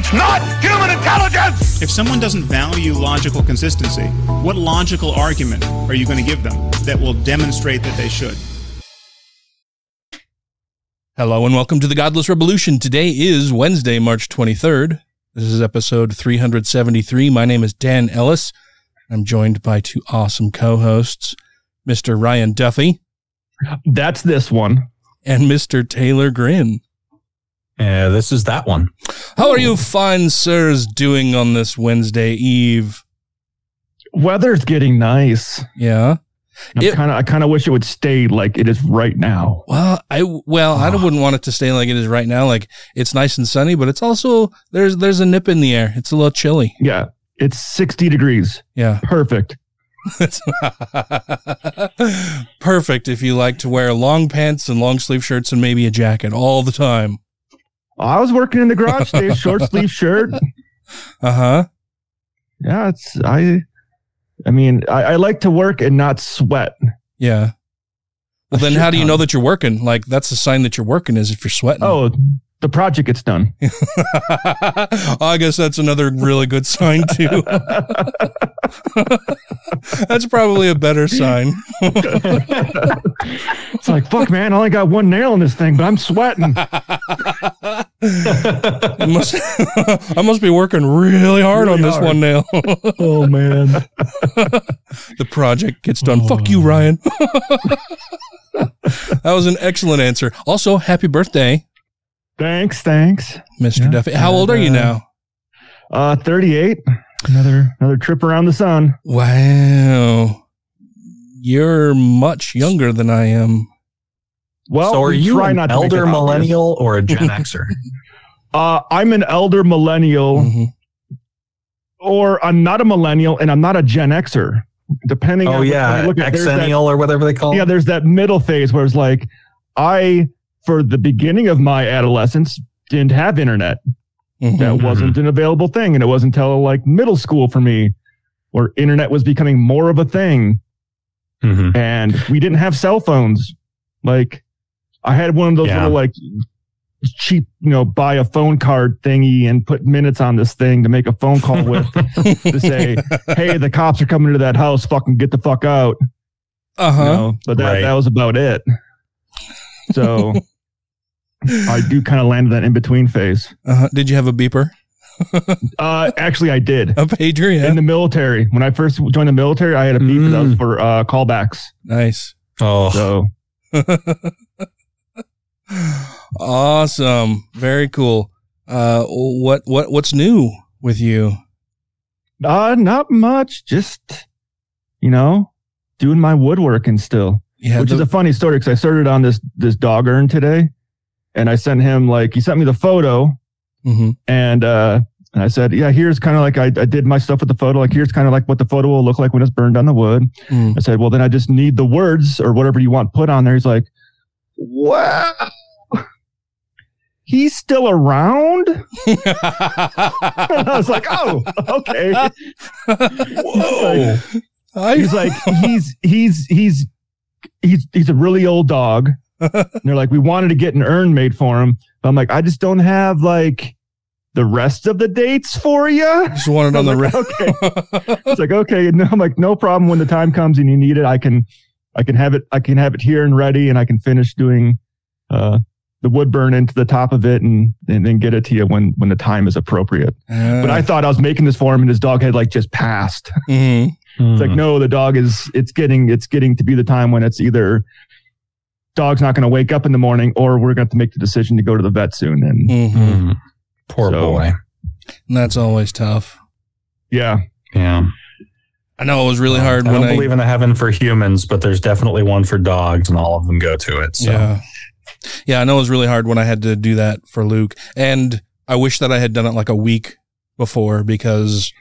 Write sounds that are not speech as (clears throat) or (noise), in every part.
It's not human intelligence! If someone doesn't value logical consistency, what logical argument are you going to give them that will demonstrate that they should? Hello and welcome to the Godless Revolution. Today is Wednesday, March 23rd. This is episode 373. My name is Dan Ellis. I'm joined by two awesome co-hosts, Mr. Ryan Duffy That's this one. and Mr. Taylor Grin. Yeah, this is that one. How are you fine sirs doing on this Wednesday eve? Weather's getting nice. Yeah. I'm It- kind of, I kind of wish it would stay like it is right now. Well, I well, I ah. wouldn't want it to stay like it is right now. Like it's nice and sunny, but it's also there's there's a nip in the air. It's a little chilly. Yeah, it's 60 degrees. Yeah. Perfect. (laughs) Perfect if you like to wear long pants and long sleeve shirts and maybe a jacket all the time. I was working in the garage today, (laughs) short sleeve shirt. Uh huh. Yeah, it's I. I mean, I, I like to work and not sweat. Yeah. Well, then how do you know that you're working? Like that's a sign that you're working is if you're sweating. Oh, the project gets done. (laughs) I guess that's another really good sign too. (laughs) that's probably a better sign. (laughs) It's like fuck, man. I only got one nail in this thing, but I'm sweating. I must, I must be working really hard on this hard. one nail. oh man. the project gets done. Fuck you, oh. Ryan. that was an excellent answer. Also, happy birthday, Thanks, thanks. Mr. Yeah. Duffy. How old are you Uh, now? Uh, 38. Another another trip around the sun. Wow. You're much younger than I am. Well, so are you try an not to elder obvious. millennial or a Gen (laughs) Xer? Uh, I'm an elder millennial, Mhm. or I'm not a millennial, and I'm not a Gen Xer. Depending. oh on yeah, you look at, there's that- Xennial or whatever they call. Yeah, it. there's that middle phase where it's like, I for the beginning of my adolescence didn't have internet. Mhm. That wasn't an available thing, and it wasn't until like middle school for me, where internet was becoming more of a thing, Mhm. and we didn't have cell phones. Like, I had one of those Yeah. little like cheap, you know, buy a phone card thingy and put minutes on this thing to make a phone call with (laughs) to say, "Hey, the cops are coming to that house. Fucking get the fuck out." Uh you huh. know? But that Right. that was about it. So I do kind of land in that in between phase. Uh-huh. Did you have a beeper? (laughs) Uh, actually, I did. A pager? Yeah. In the military, when I first joined the military, I had a beep that was Mm. for uh, callbacks. nice. Oh, So (laughs) awesome. Very cool. Uh, what what what's new with you? uh, not much. Just you know, doing my woodworking still. Yeah, which the- is a funny story because I started on this this dog urn today, and I sent him like he sent me the photo, Mhm. and uh, and I said, yeah, here's kind of like I, I did my stuff with the photo. Like here's kind of like what the photo will look like when it's burned on the wood. Mm. I said, well, then I just need the words or whatever you want put on there. He's like, wow. (laughs) He's still around? (laughs) I was like, oh, okay. Whoa. I, He's like, he's he's he's he's he's a really old dog. And they're like, we wanted to get an urn made for him. But I'm like, I just don't have like the rest of the dates for you. just wanted (laughs) on the like, re- okay. It's like, okay. And I'm like, no problem. When the time comes and you need it, I can, I can have it, I can have it here and ready and I can finish doing, uh, the wood burn into the top of it and, and then get it to you when, when the time is appropriate. But I thought I was making this for him and his dog had like just passed. Mhm. It's like, no, the dog is, it's getting, it's getting to be the time when it's either dog's not going to wake up in the morning or we're going to have to make the decision to go to the vet soon. And Mhm. Mm. Poor So- boy. And that's always tough. yeah, Yeah. I know it was really hard I when don't I believe in a heaven for humans, but there's definitely one for dogs, and all of them go to it. So. Yeah. Yeah, I know it was really hard when I had to do that for Luke. And I wish that I had done it like a week before because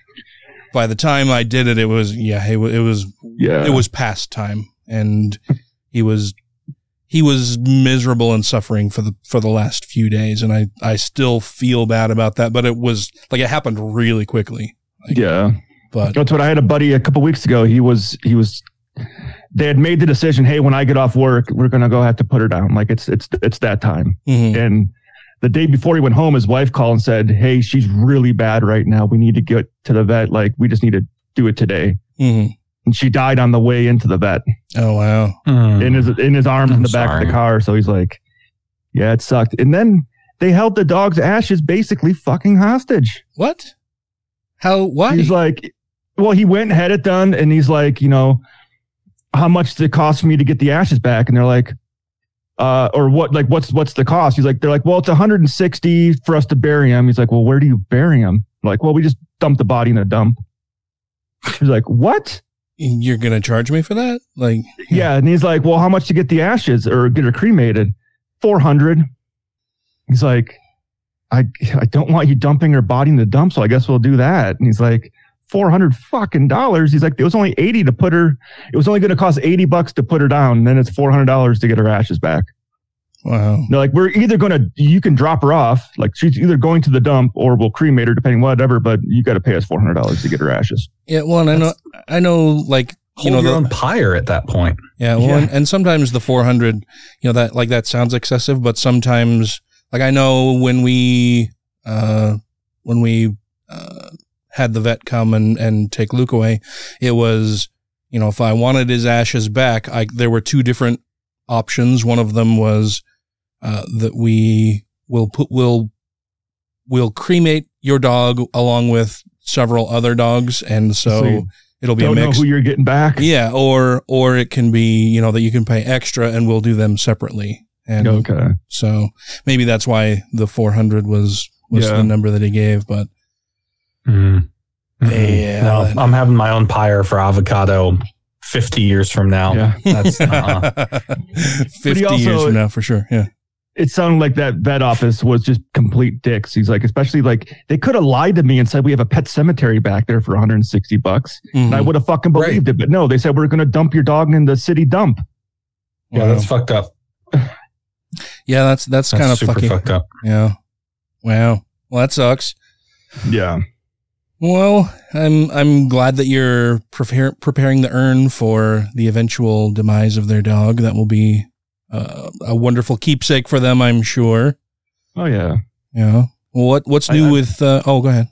by the time I did it, it was yeah, it, it was Yeah. it was past time, and he was he was miserable and suffering for the for the last few days, and I I still feel bad about that, but it was like it happened really quickly. Yeah. But That's what I had a buddy a couple weeks ago. He was he was they had made the decision, hey, when I get off work, we're gonna go have to put her down. Like it's it's it's that time. mhm. And the day before he went home, his wife called and said, Hey, she's really bad right now. We need to get to the vet. Like we just need to do it today. Mhm. And she died on the way into the vet oh wow, in his in his arms in I'm the back of the car. So he's like, Yeah, it sucked. And then they held the dog's ashes basically fucking hostage. what? How? Why? He's like, well, he went and had it done, and he's like, you know, how much does it cost for me to get the ashes back? And they're like, uh, or what? Like, what's what's the cost? He's like, they're like, well, it's 160 for us to bury him. He's like, well, where do you bury him? Like, well, we just dump the body in a dump. He's like, what? You're gonna charge me for that? Like, Yeah, and he's like, well, how much to get the ashes or get her cremated? 400. He's like, I I don't want you dumping her body in the dump, so I guess we'll do that. And he's like, 400 fucking dollars. He's like, it was only 80 to put her, it was only to cost 80 bucks to put her down. And then it's $400 to get her ashes back. Wow. They're like, we're either going to, you can drop her off. Like she's either going to the dump or we'll cremate her, depending whatever, but you got to pay us $400 to get her ashes. Yeah. Well, and I know, I know, like you Hold know, your the, own pyre at that point. Yeah, well, Yeah. And, and sometimes the 400, you know, that like that sounds excessive, but sometimes, like I know when we, uh, when we, uh, had the vet come and, and take Luke away, it was, you know, if I wanted his ashes back, I, there were two different options. One of them was, uh, that we will put, will, will cremate your dog along with several other dogs. And so, So it'll be a Don't know mix. who you're getting back. Yeah, or or it can be you know that you can pay extra and we'll do them separately. And Okay. so maybe that's why the four hundred was was Yeah. the number that he gave. But Mm. Yeah, No, I'm having my own pyre for avocado 50 years from now. Yeah. That's (laughs) uh, fifty years from now for sure. Yeah, it sounded like that vet office was just complete dicks. He's like, especially like they could have lied to me and said we have a pet cemetery back there for 160 bucks, and I Mhm. would have fucking Right. believed it. But no, they said we're going to dump your dog in the city dump. yeah, Wow. that's fucked up. yeah. That's that's, That's kind of fucking fucked up. yeah. Wow. Well, that sucks. Yeah, Well, I'm I'm glad that you're prepare, preparing the urn for the eventual demise of their dog. That will be uh, a wonderful keepsake for them, I'm sure. oh yeah. Yeah. What what's new I- with? Uh, oh, go ahead.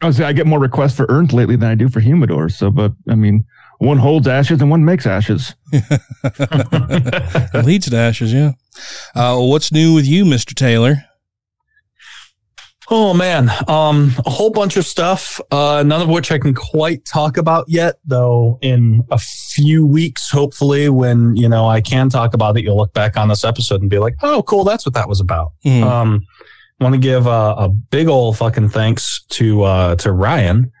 I was I get more requests for urns lately than I do for humidors. So, but I mean, one holds ashes and one makes ashes. (laughs) (laughs) Leads to ashes. Yeah. Uh, what's new with you, Mister Taylor? Oh man, um, a whole bunch of stuff, uh, none of which I can quite talk about yet, though in a few weeks, hopefully, when, you know, I can talk about it, you'll look back on this episode and be like, oh, cool, that's what that was about. Mhm. Um, want to give a, a big old fucking thanks to, uh, to Ryan.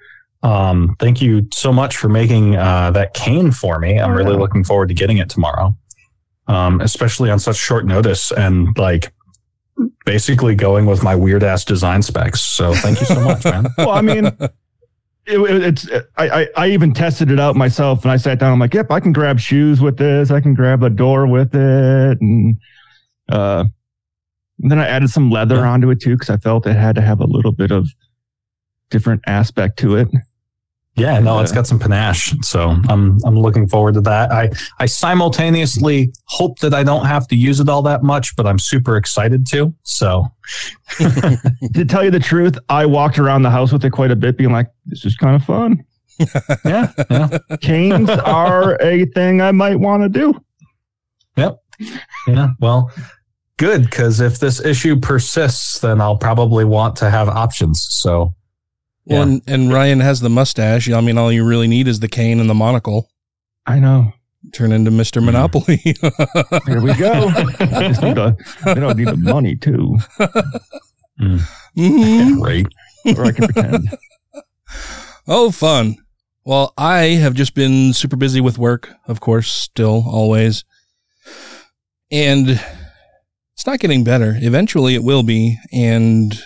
Um, thank you so much for making, uh, that cane for me. I'm really looking forward to getting it tomorrow. Um, especially on such short notice and like, basically going with my weird ass design specs. So thank you so much, man. (laughs) Well, I mean, it, it- it's I, I I even tested it out myself, and I sat down. I'm like, yep, I can grab shoes with this. I can grab a door with it, and uh, and then I added some leather Yeah. onto it too because I felt it had to have a little bit of different aspect to it. Yeah, no, it's got some panache. So I'm I'm looking forward to that. I I simultaneously hope that I don't have to use it all that much, but I'm super excited to. So (laughs) to tell you the truth, I walked around the house with it quite a bit, being like, this is kind of fun. (laughs) yeah, yeah, Canes are a thing I might want to do. Yep. Yeah. Well, good because if this issue persists, then I'll probably want to have options. So Well, and, and Ryan has the mustache. I mean, all you really need is the cane and the monocle. I know. Turn into Mister Monopoly. Here we go. (laughs) I just need the, don't need the money too, Mhm. great. or I can pretend. Oh, fun. Well, I have just been super busy with work, of course, still, always. And it's not getting better. Eventually it will be. And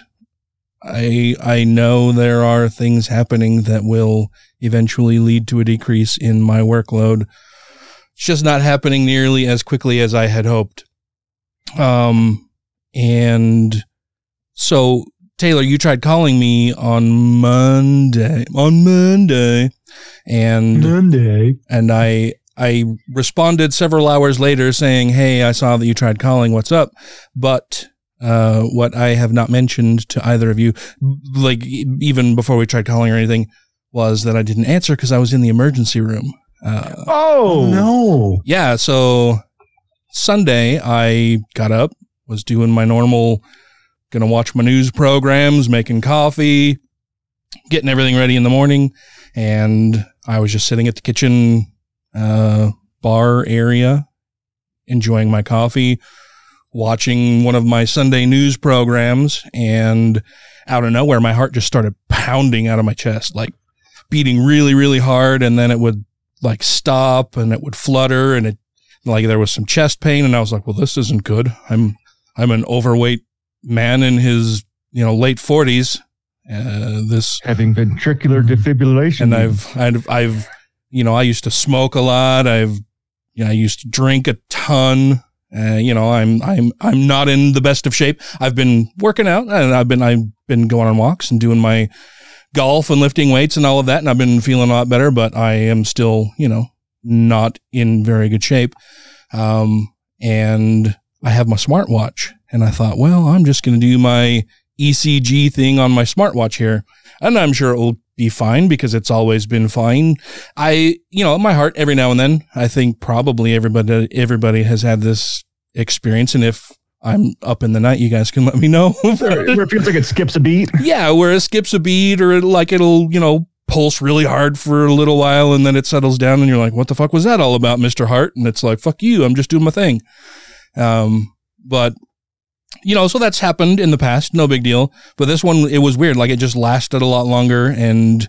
I I know there are things happening that will eventually lead to a decrease in my workload. It's just not happening nearly as quickly as I had hoped. Um, and so Taylor, you tried calling me on Monday, on Monday, and Monday. and I I responded several hours later saying, "Hey, I saw that you tried calling. What's up?" But uh, what I have not mentioned to either of you, like even before we tried calling or anything, was that I didn't answer because I was in the emergency room. Uh, Oh, no. yeah, so Sunday I got up, was doing my normal, gonna watch my news programs, making coffee, getting everything ready in the morning, and I was just sitting at the kitchen uh, bar area, enjoying my coffee, watching one of my Sunday news programs, and out of nowhere, my heart just started pounding out of my chest, like beating really, really hard, and then it would like stop and it would flutter and it like there was some chest pain and I was like, well, this isn't good. I'm I'm an overweight man in his you know late forties. Uh, this having ventricular defibrillation. and I've I've I've you know I used to smoke a lot. I've you know, I used to drink a ton. Uh, you know, I'm I'm I'm not in the best of shape. I've been working out and I've been I've been going on walks and doing my golf and lifting weights and all of that, and I've been feeling a lot better. But I am still, you know, not in very good shape. Um, and I have my smartwatch, and I thought, well, I'm just going to do my ECG thing on my smartwatch here, and I'm sure it will be fine because it's always been fine. I, you know, my heart every now and then, I think probably everybody, everybody has had this experience. And if I'm up in the night, you guys can let me know. (laughs) where it feels like it skips a beat. yeah, where it skips a beat or like it'll, you know, pulse really hard for a little while and then it settles down and you're like, what the fuck was that all about, Mr. Hart? And it's like, fuck you. I'm just doing my thing. Um, but you know, so that's happened in the past. No big deal. But this one, it was weird. Like it just lasted a lot longer and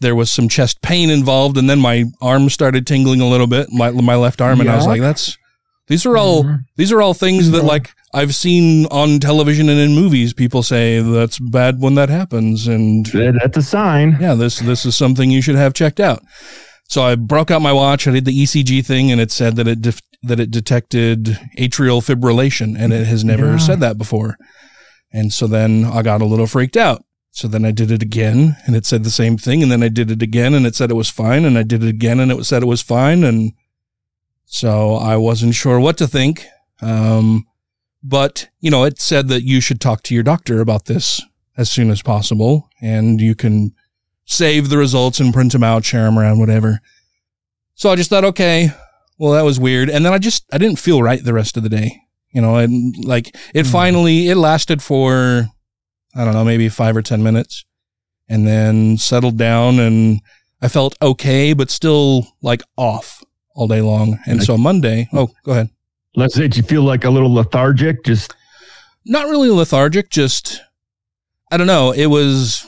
there was some chest pain involved. And then my arm started tingling a little bit, my, my left arm. And I was like, that's, these are all, mm-hmm. these are all things that mm-hmm. like I've seen on television and in movies. People say that's bad when that happens. And That's a sign. yeah, this, this is something you should have checked out. So I broke out my watch. I did the ECG thing and it said that it, def- that it detected atrial fibrillation and it has never Yeah. said that before. And so then I got a little freaked out. So then I did it again and it said the same thing. And then I did it again and it said it was fine. And I did it again and it said it was fine. And so I wasn't sure what to think. Um, but you know, it said that you should talk to your doctor about this as soon as possible and you can save the results and print them out, share them around, whatever. So I just thought, okay, well, that was weird. And then I just, I didn't feel right the rest of the day. You know, and like it hmm. finally, it lasted for, I don't know, maybe five or 10 minutes and then settled down and I felt okay, but still like off all day long. And so Monday, oh, go ahead. Let's say you feel like a little lethargic. Just Not really lethargic, just, I don't know. It was,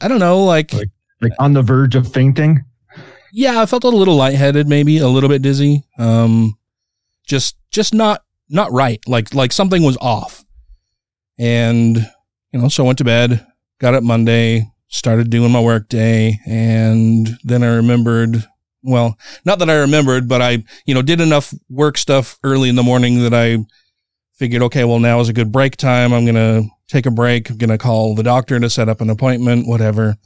I don't know, like, Like- like on the verge of fainting. Yeah, I felt a little lightheaded, maybe a little bit dizzy. Um, just, just not, not right. Like, like something was off. And, you know, so I went to bed, got up Monday, started doing my work day. And then I remembered, well, not that I remembered, but I, you know, did enough work stuff early in the morning that I figured, okay, well, now is a good break time. I'm to take a break. I'm to call the doctor to set up an appointment, whatever.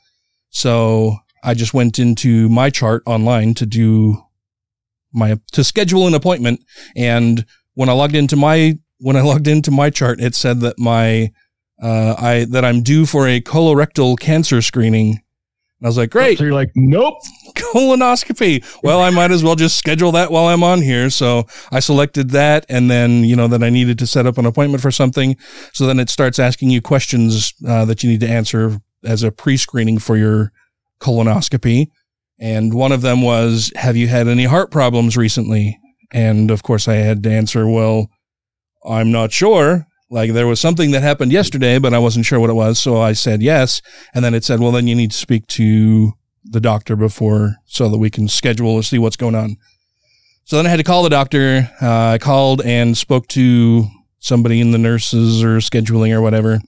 So I just went into my chart online to do my, to schedule an appointment. And when I logged into my, when I (laughs) logged into my chart, it said that my, uh, I, that I'm due for a colorectal cancer screening. And I was like, great So you're like, nope. (laughs) colonoscopy. Well, I might as well just schedule that while I'm on here. So I selected that and then, you know, that I needed to set up an appointment for something. So then it starts asking you questions uh, that you need to answer as a pre-screening for your colonoscopy. And one of them was, have you had any heart problems recently? And of course I had to answer, well, I'm not sure. Like there was something that happened yesterday, but I wasn't sure what it was. So I said yes. And then it said, well, then you need to speak to the doctor before so that we can schedule or see what's going on. So then I had to call the doctor. Uh, I called and spoke to somebody in the nurses or scheduling or whatever.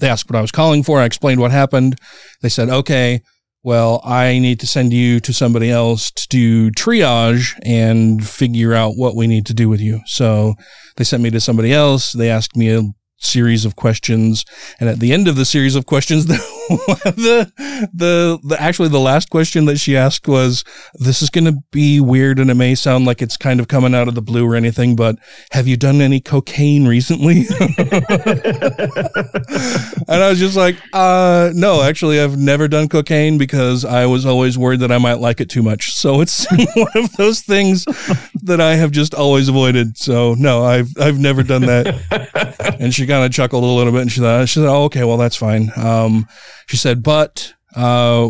they asked what I was calling for. I explained what happened. They said, okay, well, I need to send you to somebody else to do triage and figure out what we need to do with you. So they sent me to somebody else. They asked me a series of questions. And at the end of the series of questions, (laughs) (laughs) the, the, the, actually the last question that she asked was, this is going to be weird and it may sound like it's kind of coming out of the blue or anything, but have you done any cocaine recently? (laughs) and I was just like, uh, no, actually, I've never done cocaine because I was always worried that I might like it too much. So it's (laughs) one of those things that I have just always avoided. So no, I've, I've never done that. And she kind of chuckled a little bit and she thought, she said, oh, okay, well, that's fine. Um, she said, but, uh,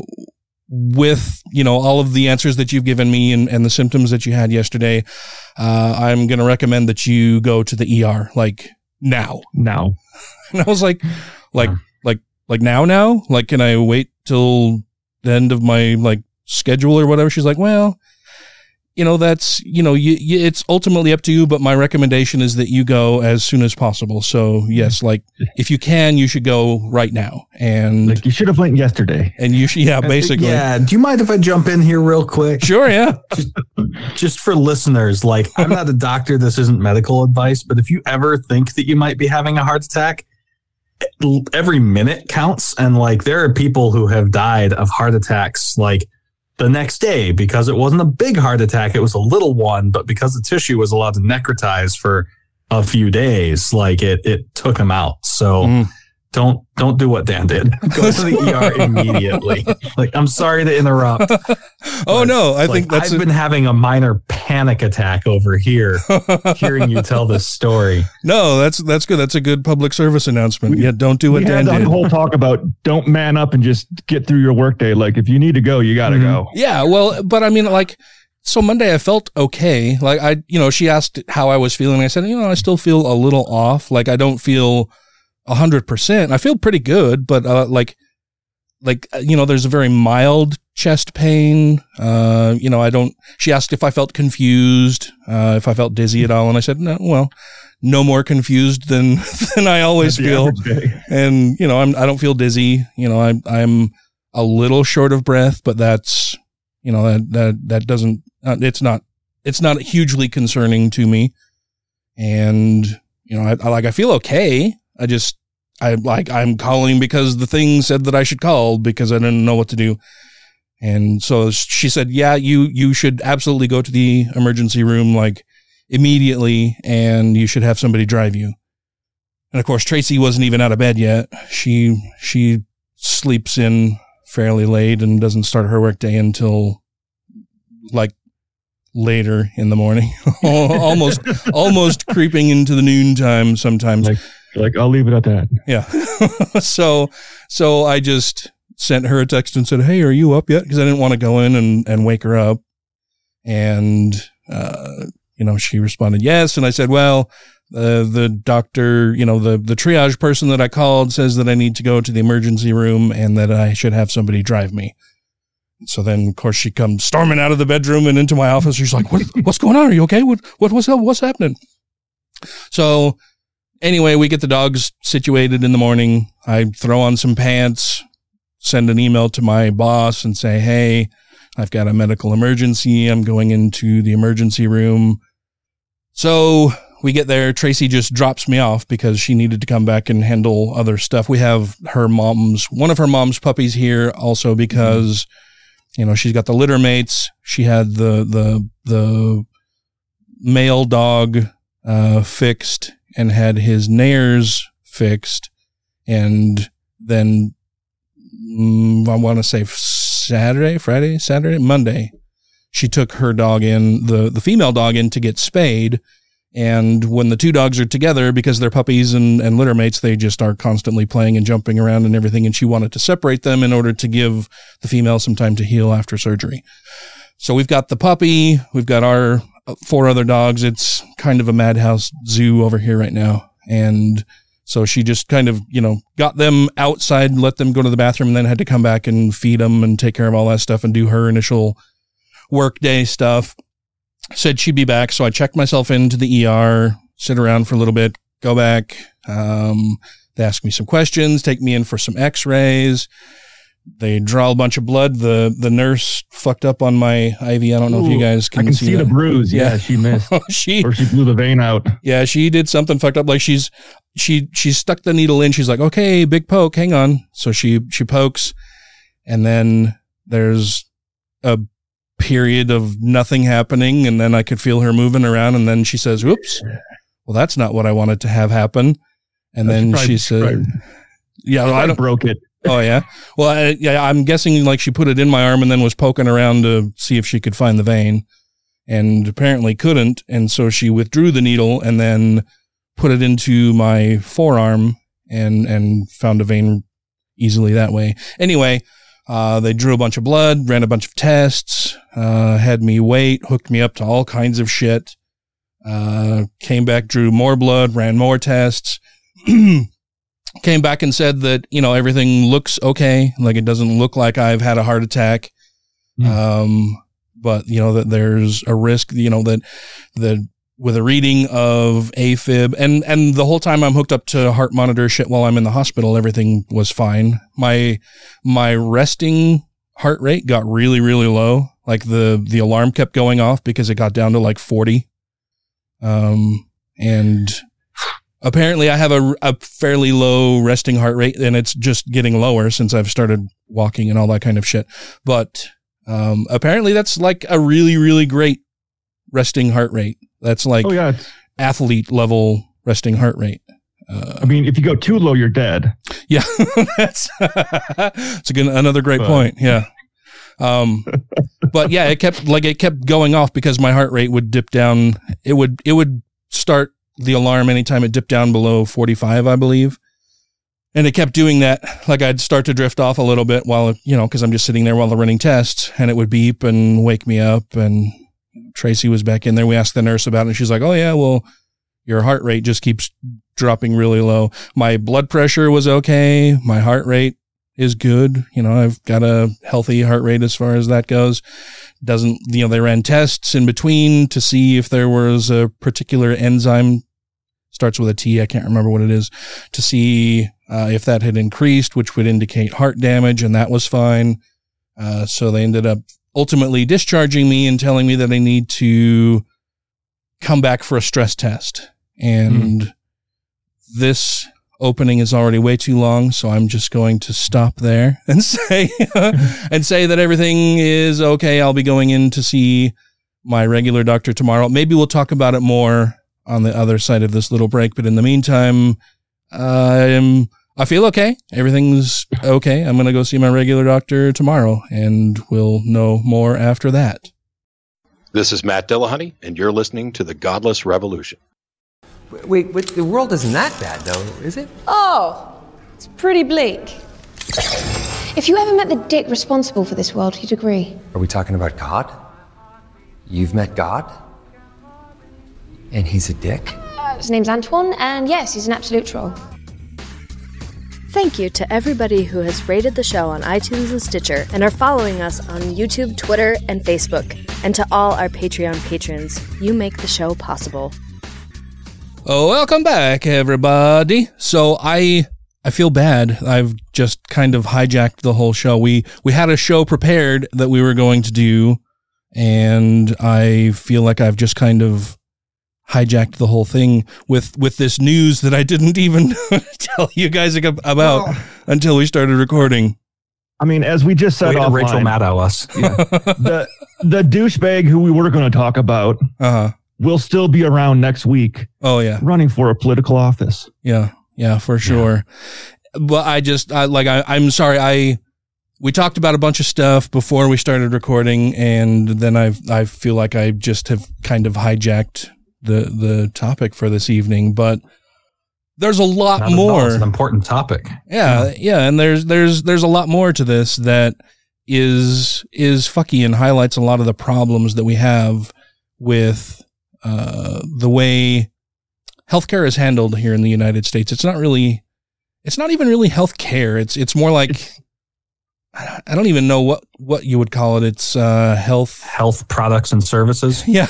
with you know all of the answers that you've given me and, and the symptoms that you had yesterday uh, i'm going to recommend that you go to the er like now. Now. (laughs) And i was like like like like now now? Like can i wait till the end of my like schedule or whatever? She's like well you know that's you know you, you, it's ultimately up to you but my recommendation is that you go as soon as possible so yes like (laughs) if you can you should go right now and like you should have went yesterday and you should yeah uh, basically Yeah. Do you mind if I jump in here real quick? sure yeah just, just for listeners, like I'm not a doctor. This isn't medical advice, but if you ever think that you might be having a heart attack, every minute counts. And like there are people who have died of heart attacks like the next day because it wasn't a big heart attack. It was a little one, but because the tissue was allowed to necrotize for a few days, like it, it took him out. So Mm. Don't, don't do what Dan did. (laughs) Go to the ER (laughs) immediately. Like, I'm sorry to interrupt. (laughs) oh no i Like, think that's I've a- been having a minor panic attack over here hearing you tell this story. no that's that's good that's a good public service announcement yeah don't do what we dan had the did whole talk about don't man up and just get through your workday. Like if you need to go, you got to Mm-hmm. go. Yeah, well, but I mean, like, so Monday I felt okay. Like I, you know, she asked how I was feeling. I said, you know, I still feel a little off. Like I don't feel a hundred percent. I feel pretty good, but uh, like, like uh, you know, there's a very mild chest pain. Uh, you know, I don't. She asked if I felt confused, uh, if I felt dizzy at all, and I said, no. Well, no more confused than (laughs) than I always feel and you know I'm I don't feel dizzy. You know I'm I'm a little short of breath, but that's you know that that that doesn't uh, it's not it's not hugely concerning to me. And you know I, I like I feel okay. I just I like I'm calling because the thing said that I should call because I didn't know what to do. And so she said, "Yeah, you you should absolutely go to the emergency room like immediately, and you should have somebody drive you." And of course, Tracy wasn't even out of bed yet. She she sleeps in fairly late and doesn't start her workday until like later in the morning, (laughs) almost almost creeping into the noon time sometimes. Like, like I'll leave it at that. Yeah. (laughs) so so I just sent her a text and said, "Hey, are you up yet?" Because I didn't want to go in and and wake her up. And uh, you know, she responded yes, and I said, "Well." Uh, the doctor, you know, the, the triage person that I called says that I need to go to the emergency room and that I should have somebody drive me. So then, of course, she comes storming out of the bedroom and into my office. She's like, what, what's going on? Are you okay? What, what, what's, what's happening? So anyway, we get the dogs situated in the morning. I throw on some pants, send an email to my boss and say, Hey, I've got a medical emergency. I'm going into the emergency room. So we get there. Tracy just drops me off because she needed to come back and handle other stuff. We have her mom's, one of her mom's puppies here also because, you know, she's got the litter mates. She had the, the, the male dog, uh, fixed and had his nares fixed. And then mm, I want to say Saturday, Friday, Saturday, Monday, she took her dog in, the, the female dog in to get spayed. And when the two dogs are together, because they're puppies and, and litter mates, they just are constantly playing and jumping around and everything. And she wanted to separate them in order to give the female some time to heal after surgery. So we've got the puppy, we've got our four other dogs. It's kind of a madhouse zoo over here right now. And so she just kind of, you know, got them outside, let them go to the bathroom, and then had to come back and feed them and take care of all that stuff and do her initial workday stuff. Said she'd be back. So I checked myself into the ER, sit around for a little bit, go back, um, They ask me some questions, take me in for some x-rays. They draw a bunch of blood. The the nurse fucked up on my IV. I don't know if you guys can, I can see, the that. bruise. Yeah, she missed. (laughs) Oh, she or she blew the vein out. yeah, she did something fucked up. Like she's she she stuck the needle in. She's like, okay, big poke, hang on. So she she pokes, and then there's a period of nothing happening, and then I could feel her moving around, and then she says, "Oops, well, that's not what I wanted to have happen." And then probably- she said, probably- "Yeah, well, I I don't." broke it. Oh yeah. Well, I, yeah, I'm guessing like she put it in my arm and then was poking around to see if she could find the vein, and apparently couldn't, and so she withdrew the needle and then put it into my forearm and and found a vein easily that way. Anyway, uh, they drew a bunch of blood, ran a bunch of tests, uh, had me wait, hooked me up to all kinds of shit. Uh, came back, drew more blood, ran more tests. (clears throat) came back and said that you know everything looks okay like it doesn't look like i've had a heart attack. Um but you know that there's a risk you know that that with a reading of afib and and the whole time i'm hooked up to heart monitor shit while i'm in the hospital everything was fine. My my resting heart rate got really really low. Like the the alarm kept going off because it got down to like 40 um and apparently I have a, a fairly low resting heart rate and it's just getting lower since I've started walking and all that kind of shit. But um, apparently that's like a really, really great resting heart rate. That's like Oh yeah. Athlete level resting heart rate. Uh, I mean, if you go too low, you're dead. yeah, (laughs) that's (laughs) it's a good, another great But- point. Yeah. Um, but yeah, it kept like it kept going off because my heart rate would dip down. It would it would start the alarm anytime it dipped down below 45, I believe. And it kept doing that. Like I'd start to drift off a little bit while, you know, cause I'm just sitting there while they're running tests and it would beep and wake me up. And Tracy was back in there. We asked the nurse about it and she's like, Oh yeah, well, your heart rate just keeps dropping really low. My blood pressure was okay. My heart rate is good. You know, I've got a healthy heart rate as far as that goes. Doesn't, you know, they ran tests in between to see if there was a particular enzyme starts with a T. I can't remember what it is to see uh, if that had increased, which would indicate heart damage, and that was fine. Uh, so they ended up ultimately discharging me and telling me that I need to come back for a stress test. And this opening is already way too long, so I'm just going to stop there (laughs) and say (laughs) and say that everything is okay. I'll be going in to see my regular doctor tomorrow. Maybe we'll talk about it more on the other side of this little break, but in the meantime, I'm I feel okay. Everything's okay. I'm going to go see my regular doctor tomorrow and we'll know more after that. This is Matt Dillahunty, and you're listening to The Godless Revolution. Wait, wait, the world isn't that bad, though, is it? Oh, it's pretty bleak. If you ever met the dick responsible for this world, you'd agree. Are we talking about God? You've met God? And he's a dick? Uh, his name's Antoine, and yes, he's an absolute troll. Thank you to everybody who has rated the show on iTunes and Stitcher and are following us on YouTube, Twitter, and Facebook. And to all our Patreon patrons, you make the show possible. Oh, welcome back, everybody. So I I feel bad. I've just kind of hijacked the whole show. We we had a show prepared that we were going to do, and I feel like I've just kind of hijacked the whole thing with with this news that I didn't even (laughs) tell you guys ab- about until we started recording. I mean, as we just said offline, Rachel Maddow us. (laughs) the the douchebag who we were going to talk about Uh-huh. will still be around next week. Oh yeah. running for a political office. Yeah, yeah, for sure. But I just I, like I, I'm sorry. I we talked about a bunch of stuff before we started recording, and then I I feel like I just have kind of hijacked the the topic for this evening. But there's a lot Not more. It's an important topic. Yeah, yeah, and there's there's there's a lot more to this that is is fucky and highlights a lot of the problems that we have with uh, the way healthcare is handled here in the United States. It's not really, it's not even really healthcare. It's it's more like I I don't even know what what you would call it. It's uh, health health products and services. (laughs) Yeah,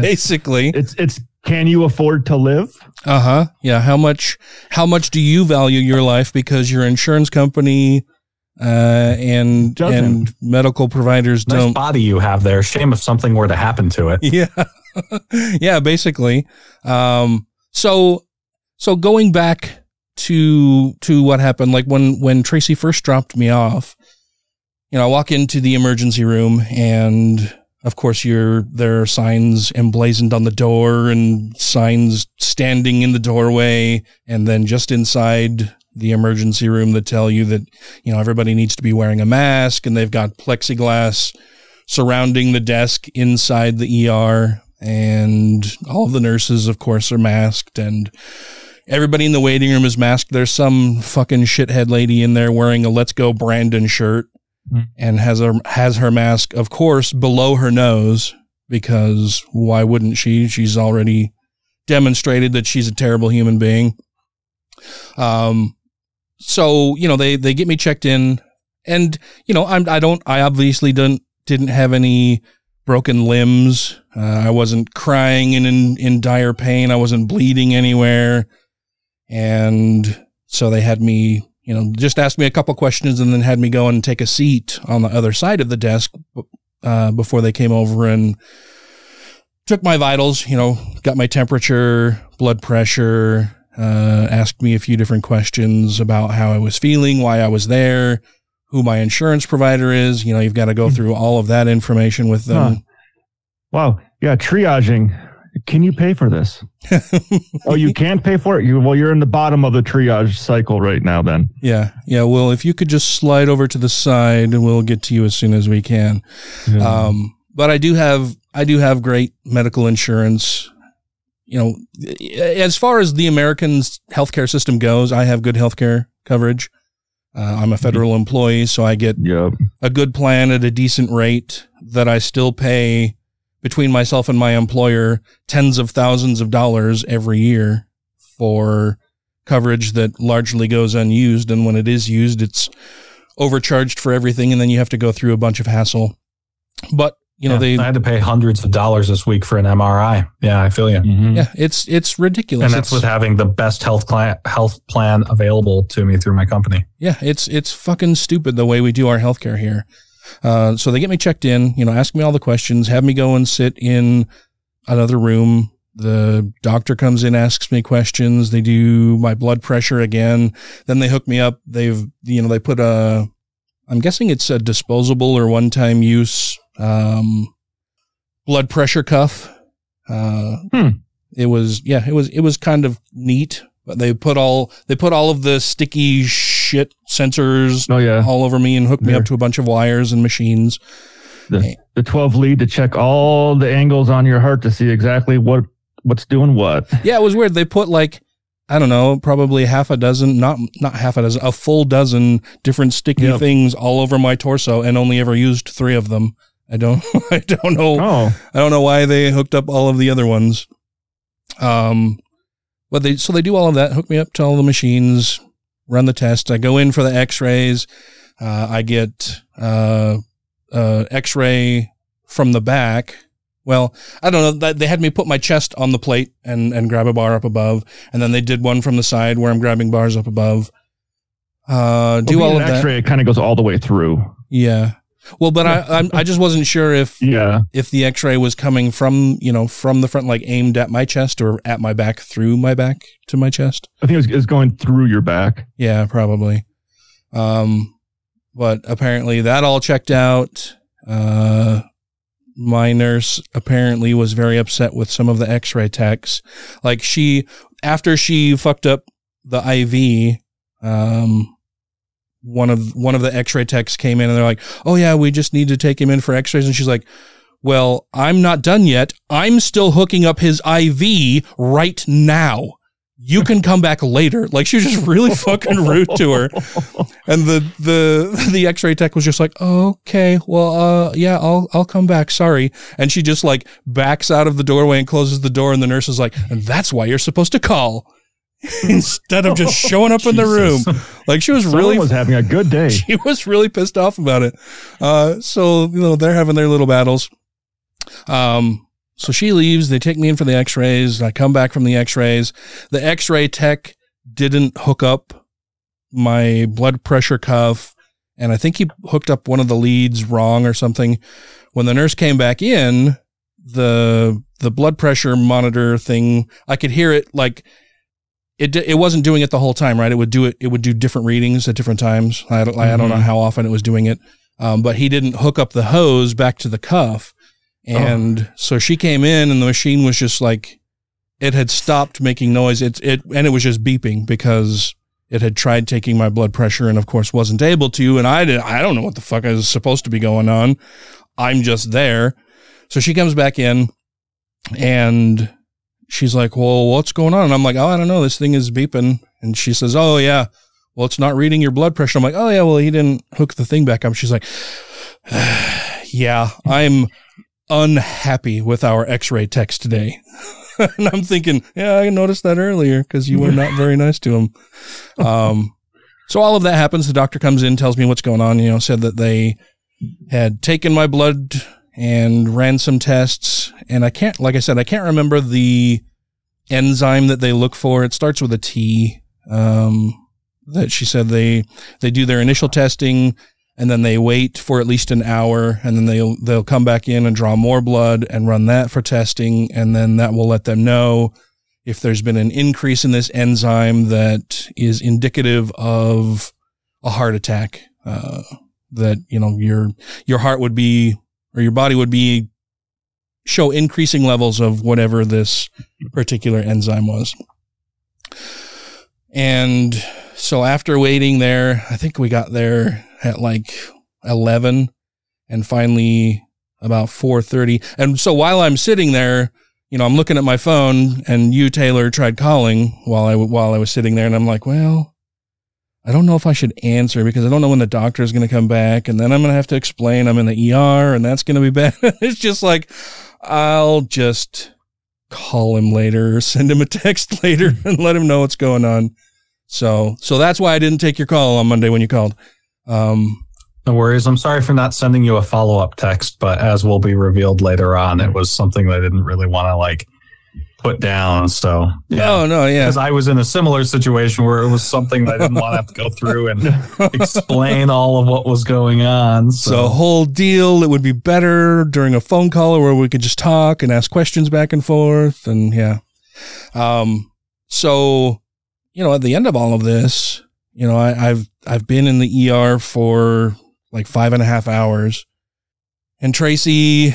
basically, it's it's can you afford to live? Uh huh. Yeah. How much? How much do you value your life because your insurance company uh, and Doesn't. and medical providers Nice don't? body you have there. Shame if something were to happen to it. Yeah. (laughs) yeah. Basically. Um. So so going back to to what happened, like when when Tracy first dropped me off, you know, I walk into the emergency room and of course you're there are signs emblazoned on the door and signs standing in the doorway and then just inside the emergency room that tell you that you know everybody needs to be wearing a mask and they've got plexiglass surrounding the desk inside the ER and all the nurses of course are masked and everybody in the waiting room is masked. There's some fucking shithead lady in there wearing a let's go brandon shirt and has her has her mask of course below her nose because why wouldn't she? She's already demonstrated that she's a terrible human being. Um so you know they they get me checked in and you know i'm i don't i obviously didn't didn't have any broken limbs. Uh, i wasn't crying and in in dire pain. I wasn't bleeding anywhere and so they had me you know just asked me a couple questions and then had me go and take a seat on the other side of the desk uh, before they came over and took my vitals you know got my temperature blood pressure uh, asked me a few different questions about how i was feeling why i was there who my insurance provider is you know you've got to go through all of that information with them Huh. Wow. Yeah, triaging. Can you pay for this? (laughs) oh, you can't pay for it. You well, you're in the bottom of the triage cycle right now. Then Yeah, yeah. Well, if you could just slide over to the side, and we'll get to you as soon as we can. Yeah. Um, but I do have I do have great medical insurance. You know, as far as the American's healthcare system goes, I have good healthcare coverage. Uh, I'm a federal employee, so I get a good plan at a decent rate that I still pay between myself and my employer tens of thousands of dollars every year for coverage that largely goes unused. And when it is used, it's overcharged for everything. And then you have to go through a bunch of hassle. But, you know, Yeah, they, I had to pay hundreds of dollars this week for an MRI. Yeah, I feel you. Mm-hmm. yeah, it's, it's ridiculous. And that's It's- with having the best health cla- health plan available to me through my company. Yeah, it's it's fucking stupid the way we do our healthcare here. Uh, so they get me checked in, you know, ask me all the questions, have me go and sit in another room. The doctor comes in, asks me questions. They do my blood pressure again. Then they hook me up. They've, you know, they put a, I'm guessing it's a disposable or one time use, um, blood pressure cuff. Uh, it was, yeah, it was, it was kind of neat, but they put all, they put all of the sticky shit sensors Oh, yeah. all over me and hooked me up to a bunch of wires and machines. the, the 12 lead to check all the angles on your heart to see exactly what what's doing what. Yeah, it was weird. They put like, I don't know, probably half a dozen, not, not half a dozen, a full dozen different sticky Yep. things all over my torso and only ever used three of them. I don't, (laughs) I don't know. Oh. I don't know why they hooked up all of the other ones. Um, but they, so they do all of that, hook me up to all the machines, run the test. I go in for the x-rays. Uh, I get, uh, uh, x-ray from the back. Well, I don't know. They had me put my chest on the plate and, and grab a bar up above. And then they did one from the side where I'm grabbing bars up above. Uh, do Well, all of an that. X-ray, it kind of goes all the way through. Yeah. Well, but I I just wasn't sure if Yeah. if the X-ray was coming from you know from the front, like aimed at my chest or at my back through my back to my chest. I think it was, it was going through your back. Yeah, probably. Um, but apparently that all checked out. Uh, my nurse apparently was very upset with some of the X-ray techs. Like she, after she fucked up the IV, um, one of one of the X-ray techs came in and they're like, "Oh yeah, we just need to take him in for X-rays," and she's like. Well, I'm not done yet. I'm still hooking up his IV right now. You can come back later. Like she was just really (laughs) fucking rude to her. And the the (laughs) the X-ray tech was just like, "Okay, well, uh, yeah, I'll I'll come back. Sorry." And she just like backs out of the doorway and closes the door. And the nurse is like, "And that's why you're supposed to call." (laughs) Instead of just showing up in the room, like she was Someone really was having a good day. (laughs) she was really pissed off about it. Uh, so you know they're having their little battles. Um, so she leaves. They take me in for the X-rays. I come back from the X-rays. The X-ray tech didn't hook up my blood pressure cuff, and I think he hooked up one of the leads wrong or something. When the nurse came back in, the the blood pressure monitor thing, I could hear it like it it wasn't doing it the whole time, right? It would do it. It would do different readings at different times. I don't, I don't know Mhm. how often it was doing it, um, but he didn't hook up the hose back to the cuff, and so she came in, and the machine was just like it had stopped making noise. It it and it was just beeping because it had tried taking my blood pressure, and of course wasn't able to. And I did. I don't know what the fuck is supposed to be going on. I'm just there. So she comes back in, and she's like, Well, what's going on? And I'm like, Oh, I don't know. This thing is beeping. And she says, Oh, yeah. Well, it's not reading your blood pressure. I'm like, Oh, yeah. Well, he didn't hook the thing back up. She's like, (sighs) Yeah, I'm unhappy with our x ray techs today. (laughs) and I'm thinking, Yeah, I noticed that earlier because you were not very nice to him. Um, so all of that happens. The doctor comes in, tells me what's going on, you know, said that they had taken my blood and ran some tests. And I can't, like I said, I can't remember the enzyme that they look for. It starts with a T. Um, that she said they they do their initial testing and then they wait for at least an hour and then they'll they'll come back in and draw more blood and run that for testing and then that will let them know if there's been an increase in this enzyme that is indicative of a heart attack uh, that you know your your heart would be or your body would be show increasing levels of whatever this particular enzyme was. And so after waiting there i think we got there at like 11 and finally about 4:30 and so while i'm sitting there you know i'm looking at my phone and you taylor tried calling while i while i was sitting there and i'm like well I don't know if I should answer because I don't know when the doctor is going to come back, and then I'm going to have to explain I'm in the ER, and that's going to be bad. (laughs) it's just like I'll just call him later or send him a text (laughs) later and let him know what's going on. So, so that's why I didn't take your call on Monday when you called. Um, No worries. I'm sorry for not sending you a follow up text, but as will be revealed later on, it was something that I didn't really want to like put down. So no, no, yeah. Because I was in a similar situation where it was something that I didn't want to have to go through and (laughs) explain all of what was going on. So, So, whole deal, it would be better during a phone call where we could just talk and ask questions back and forth. And yeah. Um, so, you know, at the end of all of this, you know, I, I've, I've been in the ER for like five and a half hours and Tracy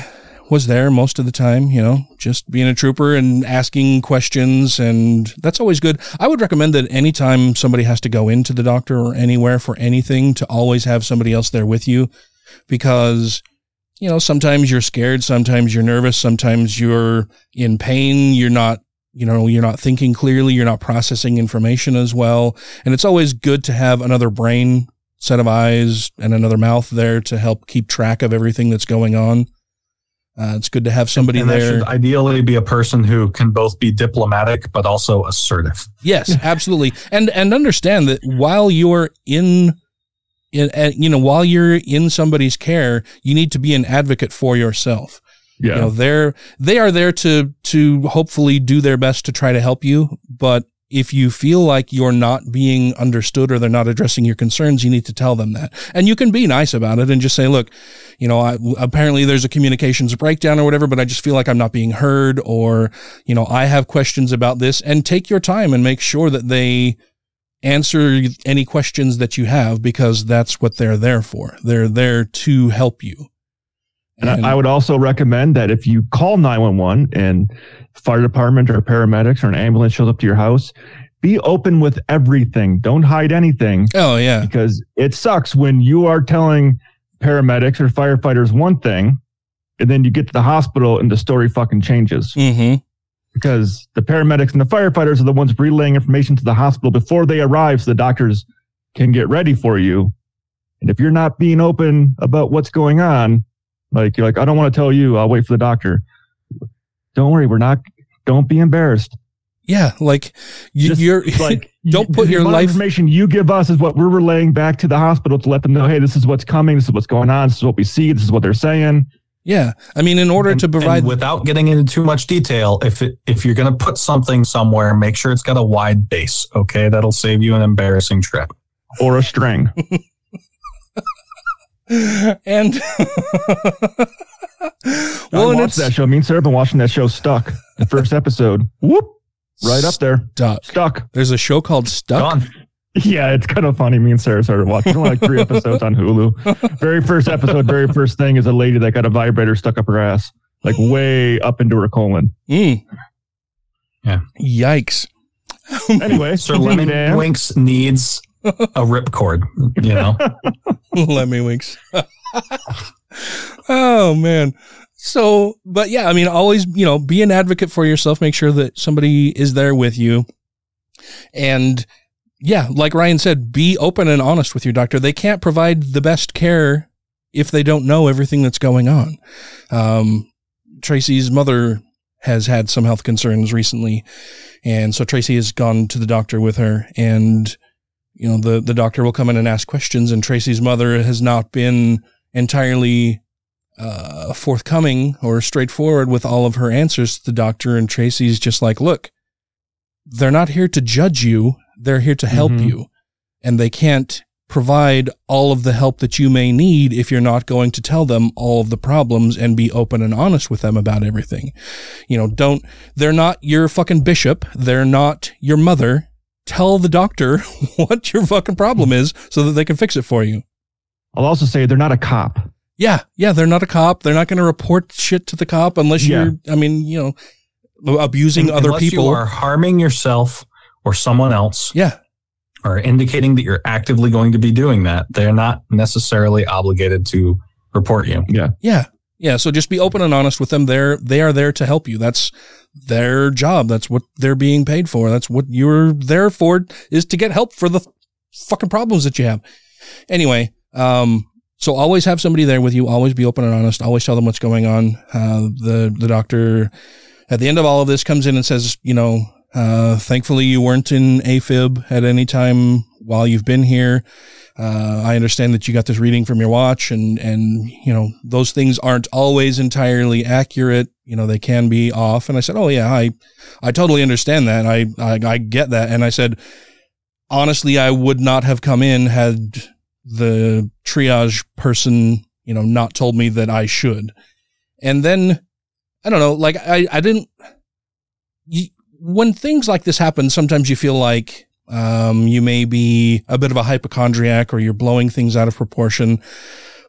was there most of the time, you know, just being a trooper and asking questions. And that's always good. I would recommend that anytime somebody has to go into the doctor or anywhere for anything to always have somebody else there with you because, you know, sometimes you're scared, sometimes you're nervous, sometimes you're in pain, you're not, you know, you're not thinking clearly, you're not processing information as well. And it's always good to have another brain set of eyes and another mouth there to help keep track of everything that's going on. Uh, it's good to have somebody and there. should ideally be a person who can both be diplomatic but also assertive. Yes, absolutely. And and understand that while you're in in uh, you know while you're in somebody's care, you need to be an advocate for yourself. Yeah. You know, they're they are there to to hopefully do their best to try to help you, but if you feel like you're not being understood or they're not addressing your concerns, you need to tell them that. And you can be nice about it and just say, look, you know, I, apparently there's a communications breakdown or whatever, but I just feel like I'm not being heard or, you know, I have questions about this and take your time and make sure that they answer any questions that you have because that's what they're there for. They're there to help you. And, I, I would also recommend that if you call 911 and fire department or paramedics or an ambulance shows up to your house, be open with everything. Don't hide anything. Oh, yeah. Because it sucks when you are telling paramedics or firefighters one thing and then you get to the hospital and the story fucking changes. Mm-hmm. Because the paramedics and the firefighters are the ones relaying information to the hospital before they arrive so the doctors can get ready for you. And if you're not being open about what's going on, like you're like, I don't want to tell you, I'll wait for the doctor. Don't worry, we're not, don't be embarrassed. Yeah, like you, Just you're like (laughs) don't put your life information you give us is what we're relaying back to the hospital to let them know, hey, this is what's coming, this is what's going on, this is what we see, this is what they're saying. Yeah. I mean, in order And- to provide without getting into too much detail, if it, if you're going to put something somewhere, make sure it's got a wide base. Okay, that'll save you an embarrassing trip. (laughs) Or a string. And I well, and watched that show. Me and Sarah have been watching that show Stuck. The first episode. Whoop. Right up there. stuck. Stuck. There's a show called Stuck. Gone. Yeah, it's kind of funny. Me and Sarah started watching like three episodes on Hulu. Very first episode, very first thing is a lady that got a vibrator stuck up her ass, like way up into her colon. Mm. Yeah. Yikes. Anyway, Sir Lemon Winks needs (laughs) a ripcord. You know, (laughs) Let me winks. (laughs) oh man. So, but yeah, I mean, always, you know, be an advocate for yourself. Make sure that somebody is there with you. And yeah, like Ryan said, be open and honest with your doctor. They can't provide the best care if they don't know everything that's going on. Um, Tracy's mother has had some health concerns recently. And so Tracy has gone to the doctor with her and you know, the, the doctor will come in and ask questions and Tracy's mother has not been entirely, uh, forthcoming or straightforward with all of her answers to the doctor. And Tracy's just like, look, they're not here to judge you. They're here to help Mhm. you and they can't provide all of the help that you may need if you're not going to tell them all of the problems and be open and honest with them about everything. You know, don't, they're not your fucking bishop. They're not your mother. Tell the doctor (laughs) what your fucking problem is so that they can fix it for you. I'll also say they're not a cop. Yeah. Yeah. They're not a cop. They're not going to report shit to the cop unless Yeah. you're, I mean, you know, abusing other Unless people. you are harming yourself or someone else. Yeah. Or indicating that you're actively going to be doing that, they're not necessarily obligated to report you. Yeah. Yeah. Yeah. So just be open and honest with them. They're, they are there to help you. That's their job. That's what they're being paid for. That's what you're there for is to get help for the fucking problems that you have. Anyway, um, so always have somebody there with you. Always be open and honest. Always tell them what's going on. Uh, the, the doctor at the end of all of this comes in and says, you know, uh, thankfully you weren't in AFib at any time while you've been here. Uh, I understand that you got this reading from your watch and, and, you know, those things aren't always entirely accurate. You know, they can be off. And I said, Oh yeah, I, I totally understand that. I, I, I get that. And I said, honestly, I would not have come in had the triage person, you know, not told me that I should. And then, I don't know, like I, I didn't, you, when things like this happen, sometimes you feel like, um, you may be a bit of a hypochondriac or you're blowing things out of proportion.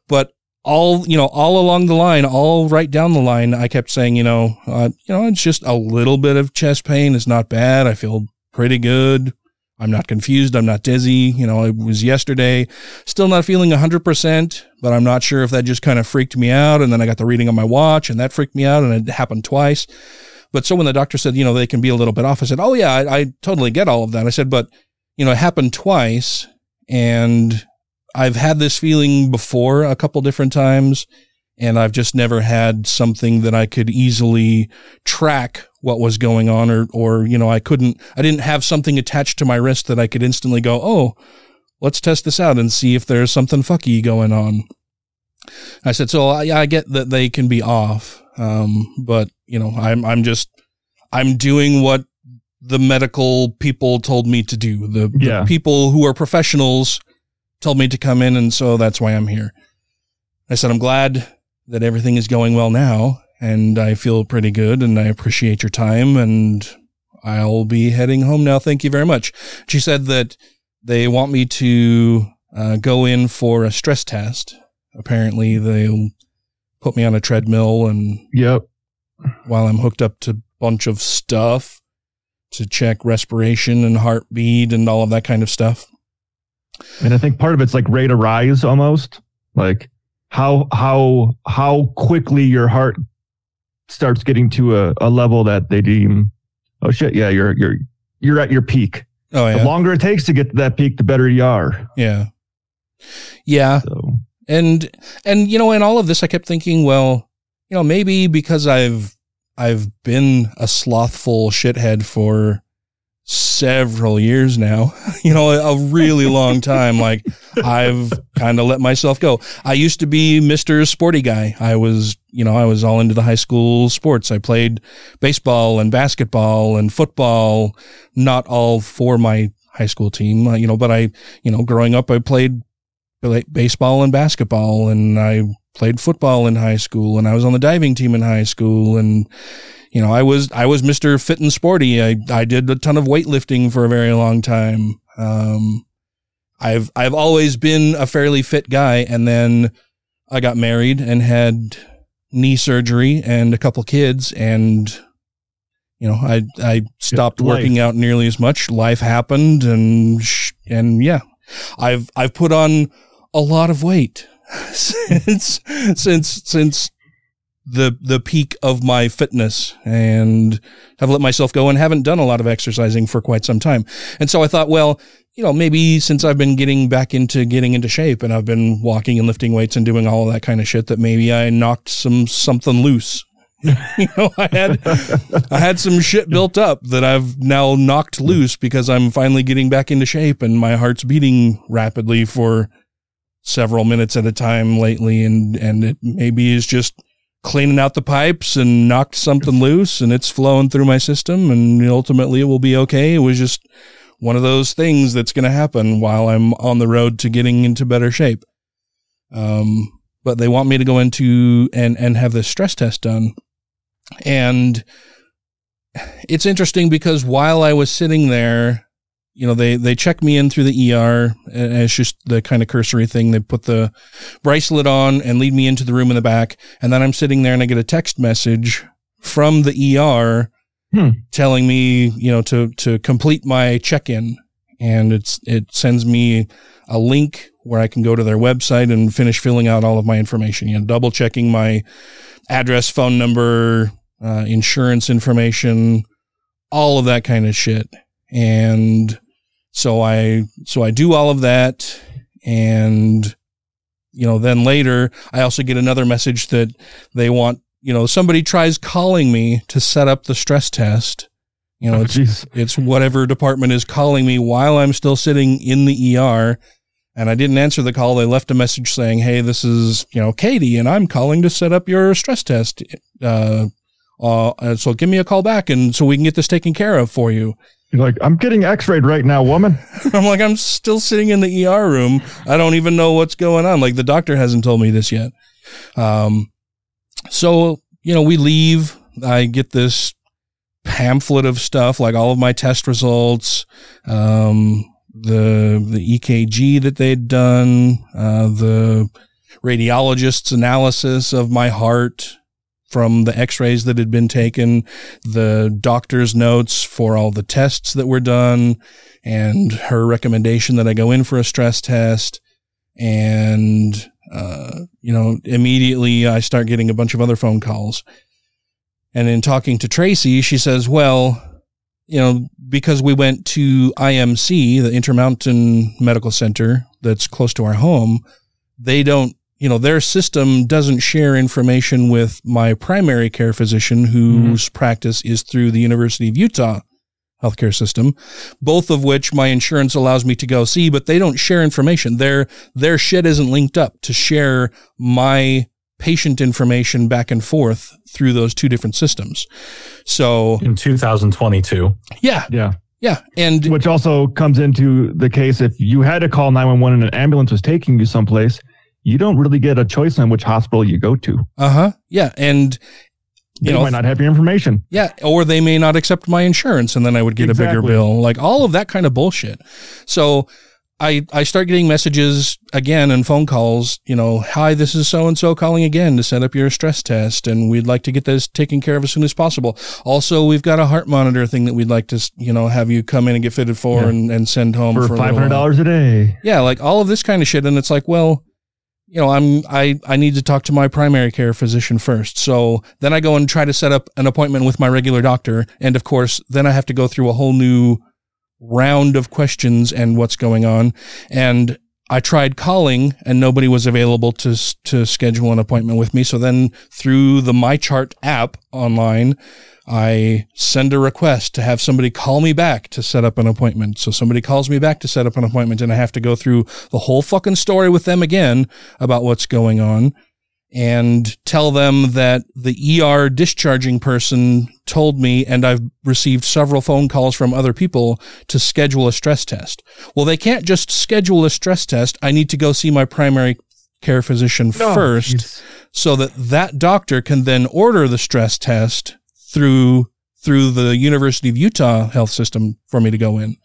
But all, you know, all along the line, all right down the line, I kept saying, you know, uh, you know, it's just a little bit of chest pain. It's not bad. I feel pretty good. I'm not confused. I'm not dizzy. You know, it was yesterday. Still not feeling 100%, but I'm not sure if that just kind of freaked me out. And then I got the reading on my watch and that freaked me out and it happened twice. But so when the doctor said, you know, they can be a little bit off, I said, oh, yeah, I, I totally get all of that. I said, but, you know, it happened twice and I've had this feeling before a couple different times and I've just never had something that I could easily track what was going on or, or, you know, I couldn't, I didn't have something attached to my wrist that I could instantly go, oh, let's test this out and see if there's something fucky going on. I said, so I, I get that they can be off. Um, but you know, I'm, I'm just, I'm doing what the medical people told me to do. The, Yeah. the people who are professionals told me to come in. And so that's why I'm here. I said, I'm glad that everything is going well now and I feel pretty good and I appreciate your time and I'll be heading home now. Thank you very much. She said that they want me to uh, go in for a stress test. Apparently they'll put me on a treadmill and Yep. While I'm hooked up to a bunch of stuff to check respiration and heartbeat and all of that kind of stuff. And I think part of it's like rate of rise almost. Like how how how quickly your heart starts getting to a, a level that they deem oh shit, yeah, you're you're you're at your peak. Oh yeah. The longer it takes to get to that peak, the better you are. Yeah. Yeah. So And and you know, in all of this I kept thinking, well, you know, maybe because I've I've been a slothful shithead for several years now, (laughs) you know, a, really long time. Like I've kind of let myself go. I used to be Mr. Sporty guy. I was, you know, I was all into the high school sports. I played baseball and basketball and football, not all for my high school team, uh, you know, but I, you know, growing up, I played baseball and basketball and I played football in high school and I was on the diving team in high school and you know I was I was Mr. Fit and Sporty. I I did a ton of weightlifting for a very long time. Um I've I've always been a fairly fit guy and then I got married and had knee surgery and a couple kids and you know I I stopped working out nearly as much. Life happened and and yeah. I've I've put on a lot of weight since since since the the peak of my fitness and have let myself go and haven't done a lot of exercising for quite some time. And so I thought, well, you know, maybe since I've been getting back into getting into shape and I've been walking and lifting weights and doing all that kind of shit that maybe I knocked some something loose. (laughs) you know, I had I had some shit built up that I've now knocked loose because I'm finally getting back into shape and my heart's beating rapidly for several minutes at a time lately and and it maybe is just cleaning out the pipes and knocked something loose and it's flowing through my system and ultimately it will be okay. It was just one of those things that's going to happen while I'm on the road to getting into better shape. Um, but they want me to go into and, and have this stress test done. And it's interesting because while I was sitting there you know, they, they check me in through the ER and it's just the kind of cursory thing. They put the bracelet on and lead me into the room in the back. And then I'm sitting there and I get a text message from the ER hmm. telling me, you know, to, to complete my check in. And it's, it sends me a link where I can go to their website and finish filling out all of my information, you know, double checking my address, phone number, uh, insurance information, all of that kind of shit. And so I, so I do all of that. And, you know, then later I also get another message that they want, you know, somebody tries calling me to set up the stress test. You know, oh, it's, it's whatever department is calling me while I'm still sitting in the ER and I didn't answer the call. They left a message saying, Hey, this is, you know, Katie and I'm calling to set up your stress test. Uh, uh, so give me a call back and so we can get this taken care of for you. You're like, I'm getting x-rayed right now, woman. (laughs) I'm like, I'm still sitting in the ER room. I don't even know what's going on. Like the doctor hasn't told me this yet. Um, so, you know, we leave. I get this pamphlet of stuff, like all of my test results, um, the, the EKG that they'd done, uh, the radiologist's analysis of my heart, from the x-rays that had been taken, the doctor's notes for all the tests that were done and her recommendation that I go in for a stress test. And, uh, you know, immediately I start getting a bunch of other phone calls. And in talking to Tracy, she says, well, you know, because we went to IMC, the Intermountain Medical Center that's close to our home, they don't you know, their system doesn't share information with my primary care physician whose mm-hmm. practice is through the University of Utah healthcare system, both of which my insurance allows me to go see, but they don't share information. Their, their shit isn't linked up to share my patient information back and forth through those two different systems. So in 2022. Yeah. Yeah. Yeah. And which also comes into the case if you had to call 911 and an ambulance was taking you someplace, you don't really get a choice on which hospital you go to. Uh huh. Yeah. And you they know, might not have your information. Yeah. Or they may not accept my insurance and then I would get exactly. a bigger bill. Like all of that kind of bullshit. So I, I start getting messages again and phone calls, you know, hi, this is so and so calling again to set up your stress test and we'd like to get this taken care of as soon as possible. Also, we've got a heart monitor thing that we'd like to, you know, have you come in and get fitted for yeah. and, and send home for, for $500 a day. Yeah. Like all of this kind of shit. And it's like, well, you know, I'm I I need to talk to my primary care physician first. So then I go and try to set up an appointment with my regular doctor, and of course, then I have to go through a whole new round of questions and what's going on. And I tried calling and nobody was available to to schedule an appointment with me. So then through the MyChart app online, I send a request to have somebody call me back to set up an appointment. So somebody calls me back to set up an appointment and I have to go through the whole fucking story with them again about what's going on and tell them that the ER discharging person told me, and I've received several phone calls from other people to schedule a stress test. Well, they can't just schedule a stress test. I need to go see my primary care physician Oh, first jeez. so that that doctor can then order the stress test through through the University of Utah health system for me to go in.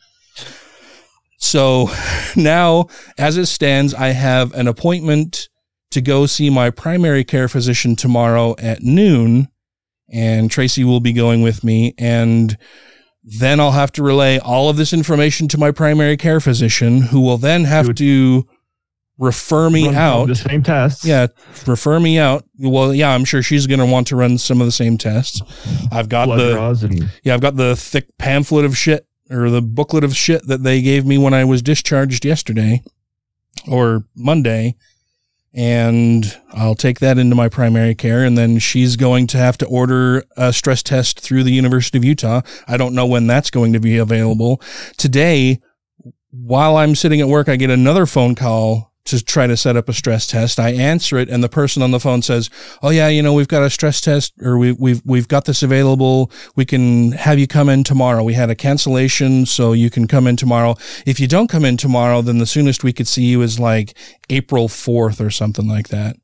So now, as it stands, I have an appointment to go see my primary care physician tomorrow at noon, and Tracy will be going with me. And then I'll have to relay all of this information to my primary care physician, who will then have to refer me Run out. the same tests. Yeah, refer me out. Well, yeah, I'm sure she's going to want to run some of the same tests. I've got Blood the and yeah, I've got the thick pamphlet of shit or the booklet of shit that they gave me when I was discharged yesterday or Monday. And I'll take that into my primary care. And then she's going to have to order a stress test through the University of Utah. I don't know when that's going to be available. Today, while I'm sitting at work, I get another phone call to try to set up a stress test. I answer it and the person on the phone says, "Oh yeah, you know, we've got a stress test or we we've we've got this available. We can have you come in tomorrow. We had a cancellation, so you can come in tomorrow. If you don't come in tomorrow, then the soonest we could see you is like April 4th or something like that."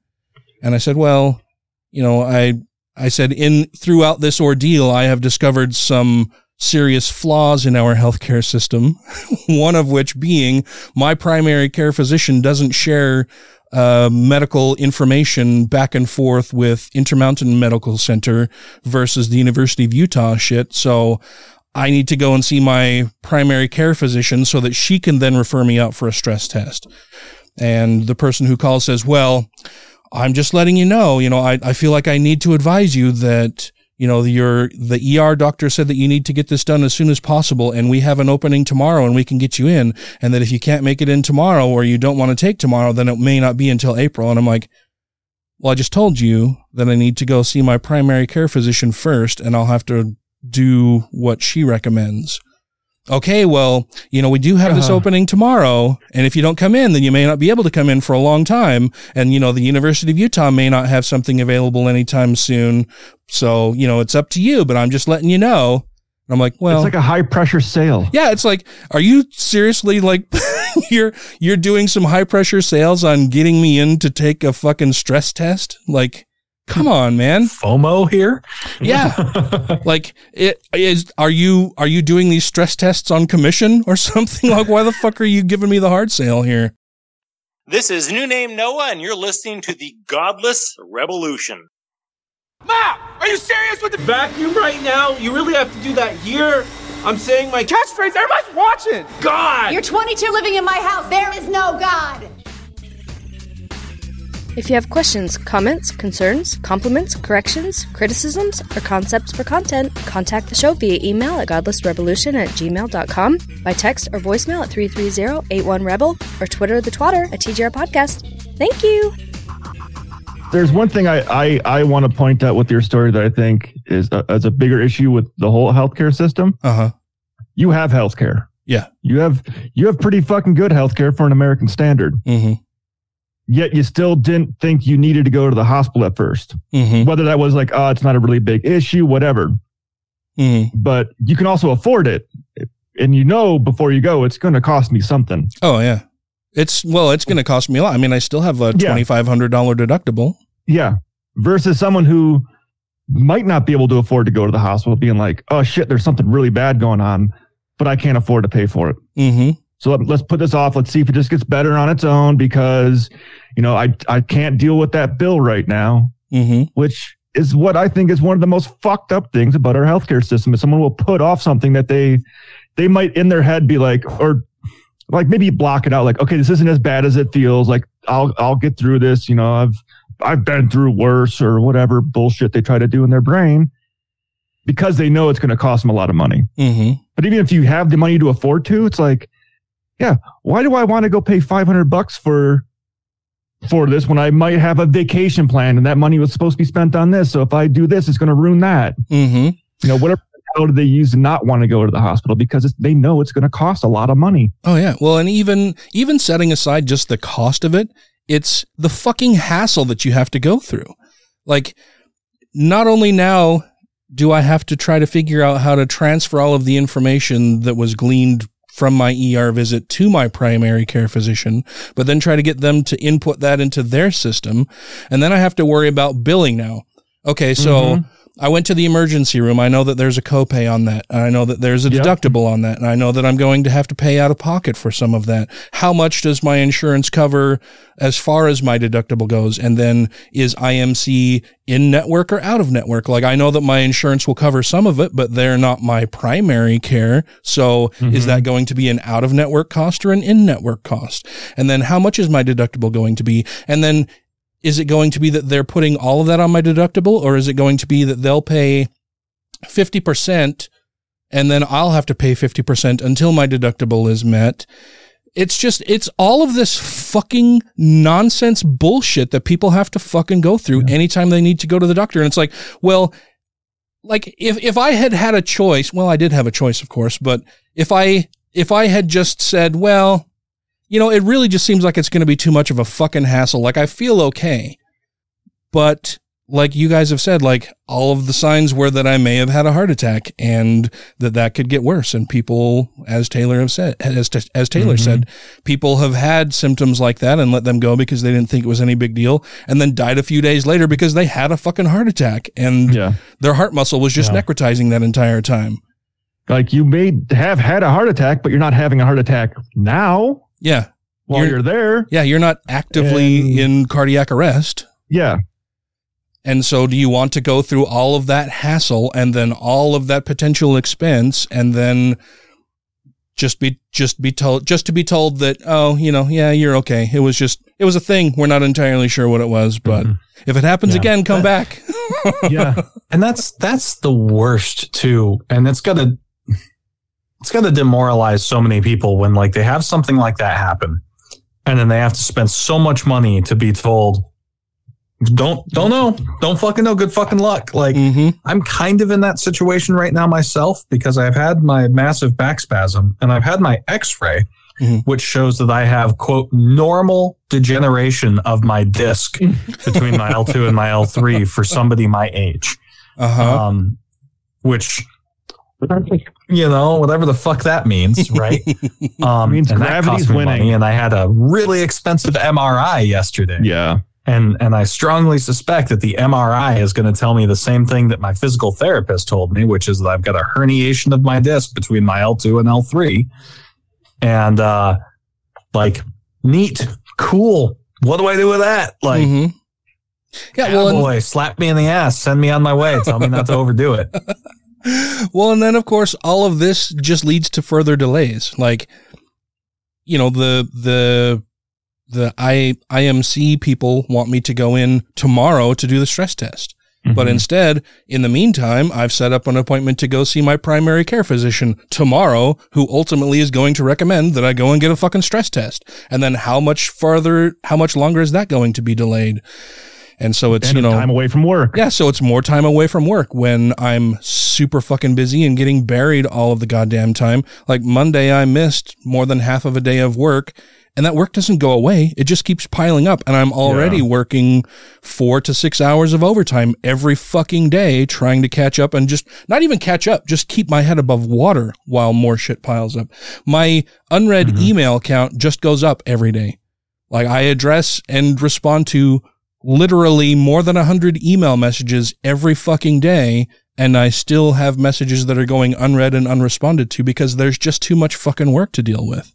And I said, "Well, you know, I I said in throughout this ordeal, I have discovered some serious flaws in our healthcare system. (laughs) One of which being my primary care physician doesn't share uh, medical information back and forth with Intermountain Medical Center versus the University of Utah shit. So I need to go and see my primary care physician so that she can then refer me out for a stress test. And the person who calls says, well, I'm just letting you know, you know, I, I feel like I need to advise you that, you know, your, the ER doctor said that you need to get this done as soon as possible. And we have an opening tomorrow and we can get you in. And that if you can't make it in tomorrow or you don't want to take tomorrow, then it may not be until April. And I'm like, well, I just told you that I need to go see my primary care physician first and I'll have to do what she recommends. Okay, well, you know, we do have this Uh-huh. opening tomorrow, and if you don't come in, then you may not be able to come in for a long time. And, you know, the University of Utah may not have something available anytime soon. So, you know, it's up to you, but I'm just letting you know. I'm like, well, it's like a high pressure sale. yeah, it's like, are you seriously like (laughs) you're you're doing some high pressure sales on getting me in to take a fucking stress test? Like, come on, man. FOMO here. Yeah. (laughs) like it is are you are you doing these stress tests on commission or (laughs) something? Like why the fuck are you giving me the hard sale here? This is New Name Noah, and you're listening to the Godless Revolution. Ma, are you serious with the vacuum right now? You really have to do that here? I'm saying my catchphrase. Everybody's watching. God. You're 22 living in my house. There is no God. If you have questions, comments, concerns, compliments, corrections, criticisms, or concepts for content, contact the show via email at godlessrevolution at gmail.com, by text or voicemail at 330-81-REBEL, or Twitter the twatter at TGR Podcast. Thank you! There's one thing I, I, I want to point out with your story that I think is a, is a bigger issue with the whole healthcare system. Uh huh. You have healthcare. Yeah. You have you have pretty fucking good healthcare for an American standard. Mm-hmm. Yet you still didn't think you needed to go to the hospital at 1st Mm-hmm. Whether that was like, oh, it's not a really big issue, whatever. Mm-hmm. But you can also afford it, and you know before you go, it's going to cost me something. Oh yeah. It's well, it's gonna cost me a lot. I mean, I still have a twenty five hundred dollar deductible. Yeah. Versus someone who might not be able to afford to go to the hospital, being like, oh shit, there's something really bad going on, but I can't afford to pay for it. Mm-hmm. So let, let's put this off. Let's see if it just gets better on its own because, you know, I, I can't deal with that bill right now, Mm-hmm. which is what I think is one of the most fucked up things about our healthcare system is someone will put off something that they, they might in their head be like, or like maybe block it out. Like, okay, this isn't as bad as it feels. Like I'll, I'll get through this. You know, I've, I've been through worse or whatever bullshit they try to do in their brain because they know it's going to cost them a lot of money. Mm-hmm. But even if you have the money to afford to, it's like yeah, why do I want to go pay 500 bucks for for this when I might have a vacation plan and that money was supposed to be spent on this. So if I do this, it's going to ruin that. Mm-hmm. You know, whatever how do they use to not want to go to the hospital because it's, they know it's going to cost a lot of money. Oh yeah. Well, and even even setting aside just the cost of it, it's the fucking hassle that you have to go through. Like not only now do I have to try to figure out how to transfer all of the information that was gleaned from my ER visit to my primary care physician, but then try to get them to input that into their system. And then I have to worry about billing now. Okay. So Mhm. I went to the emergency room. I know that there's a copay on that. and I know that there's a Yep. deductible on that. And I know that I'm going to have to pay out of pocket for some of that. How much does my insurance cover as far as my deductible goes? And then is IMC in network or out of network? Like I know that my insurance will cover some of it, but they're not my primary care. So is Mhm. that going to be an out of network cost or an in network cost? And then how much is my deductible going to be? And then is it going to be that they're putting all of that on my deductible or is it going to be that they'll pay 50% and then I'll have to pay 50% until my deductible is met? It's just, it's all of this fucking nonsense bullshit that people have to fucking go through anytime they need to go to the doctor. And it's like, well, like if, if I had had a choice, well, I did have a choice, of course, but if I, if I had just said, well, you know, it really just seems like it's going to be too much of a fucking hassle. Like I feel okay, but like you guys have said, like all of the signs were that I may have had a heart attack and that that could get worse. And people, as Taylor have said, as, as Taylor Mhm. said, people have had symptoms like that and let them go because they didn't think it was any big deal and then died a few days later because they had a fucking heart attack and Yeah. their heart muscle was just Yeah. necrotizing that entire time. Like you may have had a heart attack, but you're not having a heart attack now Yeah. while you're, there. Yeah. You're not actively in cardiac arrest. Yeah. And so do you want to go through all of that hassle and then all of that potential expense and then just be just be told just to be told that oh, you know, yeah, you're okay. It was just it was a thing. We're not entirely sure what it was, but mm-hmm. if it happens Yeah. again, come back. (laughs) yeah. (laughs) And that's that's the worst too. And it's gonna it's gonna demoralize so many people when like they have something like that happen and then they have to spend so much money to be told don't don't know. Don't fucking know. Good fucking luck. Like I'm kind of in that situation right now myself because I've had my massive back spasm and I've had my x-ray which shows that I have quote normal degeneration of my disc (laughs) between my L2 and my L3 for somebody my age. Uh-huh. Um which (laughs) you know, whatever the fuck that means, right? (laughs) Um, Means and that gravity's cost me winning. money, and I had a really expensive MRI yesterday. Yeah. And and I strongly suspect that the MRI is going to tell me the same thing that my physical therapist told me, which is that I've got a herniation of my disc between my L2 and L3. And uh like neat, cool. What do I do with that? Like Mm-hmm. Yeah, well, and- boy, slap me in the ass, send me on my way, tell me not to overdo it. (laughs) well, and then of course all of this just leads to further delays. Like, you know, the the the I IMC people want me to go in tomorrow to do the stress test. But Mhm. instead, in the meantime, I've set up an appointment to go see my primary care physician tomorrow, who ultimately is going to recommend that I go and get a fucking stress test. And then how much farther, how much longer is that going to be delayed? And so it's, And you know, time away from work. yeah, so it's more time away from work when I'm super fucking busy and getting buried all of the goddamn time. Like Monday, I missed more than half of a day of work, and that work doesn't go away. It just keeps piling up, and I'm already Yeah. working four to six hours of overtime every fucking day trying to catch up and just not even catch up, just keep my head above water while more shit piles up. My unread mm-hmm. email count just goes up every day. Like I address and respond to literally more than a hundred email messages every fucking day. And I still have messages that are going unread and unresponded to because there's just too much fucking work to deal with.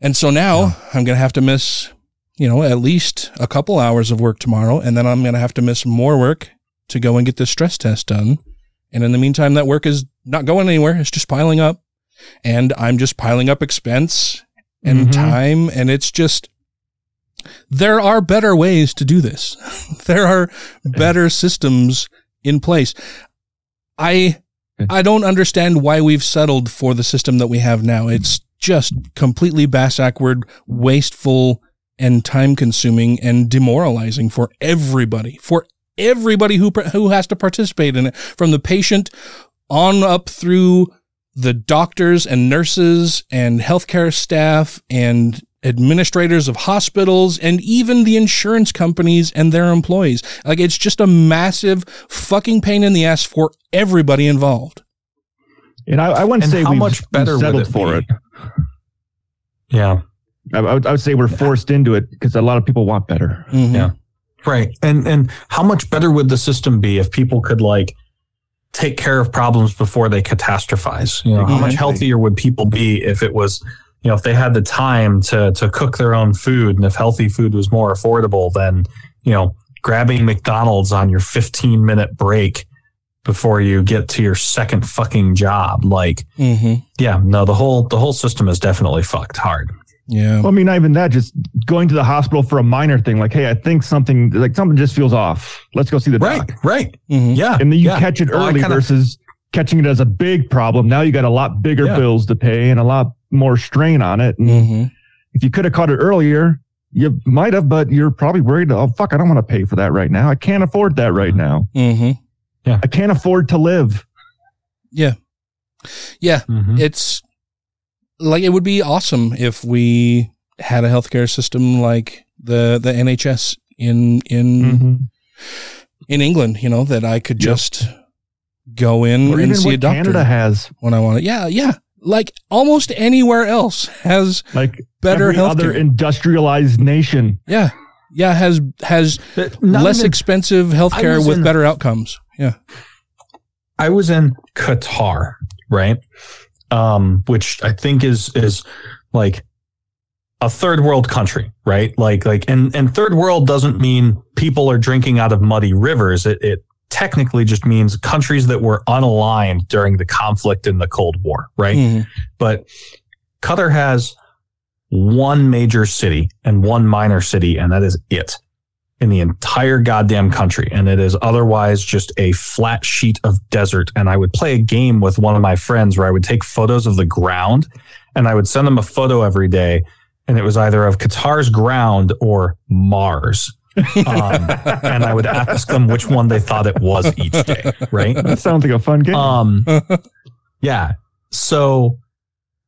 And so now I'm going to have to miss, you know, at least a couple hours of work tomorrow. And then I'm going to have to miss more work to go and get this stress test done. And in the meantime, that work is not going anywhere. It's just piling up and I'm just piling up expense and Mhm. time. And it's just, there are better ways to do this. (laughs) there are better systems in place. I, I don't understand why we've settled for the system that we have now. It's just completely bass backward, wasteful, and time consuming and demoralizing for everybody, for everybody who, who has to participate in it, from the patient on up through the doctors and nurses and healthcare staff and administrators of hospitals and even the insurance companies and their employees. Like it's just a massive fucking pain in the ass for everybody involved. And I, I wouldn't And say how we've much better would settled it for be? it. Yeah. I, I would, I would say we're forced into it because a lot of people want better. Mm-hmm. Yeah. Right. And and how much better would the system be if people could like take care of problems before they catastrophize? You know, how much healthier would people be if it was, you know, if they had the time to to cook their own food and if healthy food was more affordable than, you know, grabbing McDonald's on your 15 minute break before you get to your second fucking job. Like, Mm-hmm. yeah, no, the whole the whole system is definitely fucked hard. Yeah. Well, I mean, not even that, just going to the hospital for a minor thing, like, hey, I think something, like something just feels off. Let's go see the doctor. Right, doc. right. Mm-hmm. Yeah. And then you yeah. catch it Well, early kinda- versus catching it as a big problem. Now you got a lot bigger Yeah. bills to pay and a lot more strain on it. And Mm-hmm. if you could have caught it earlier, you might have, but you're probably worried, oh, fuck, I don't want to pay for that right now. I can't afford that right now. Mm-hmm. I can't afford to live. Yeah. Yeah. Mm-hmm. It's like it would be awesome if we had a healthcare system like the the NHS in in Mm-hmm. in England, you know, that I could just go in Or and see a doctor Canada has. when I want it. Yeah, yeah. Like almost anywhere else has Like better every other industrialized nation. yeah. Yeah, has has less even- expensive I healthcare with in- better outcomes. Yeah. I was in Qatar, right? Um, which I think is is like a third world country, right? Like like and and third world doesn't mean people are drinking out of muddy rivers. It it technically just means countries that were unaligned during the conflict in the Cold War, right? Mhm. But Qatar has one major city and one minor city, and that is it in the entire goddamn country. And it is otherwise just a flat sheet of desert. And I would play a game with one of my friends where I would take photos of the ground and I would send them a photo every day. And it was either of Qatar's ground or Mars. Um, and I would ask them which one they thought it was each day, right? That sounds like a fun game. Um, yeah. So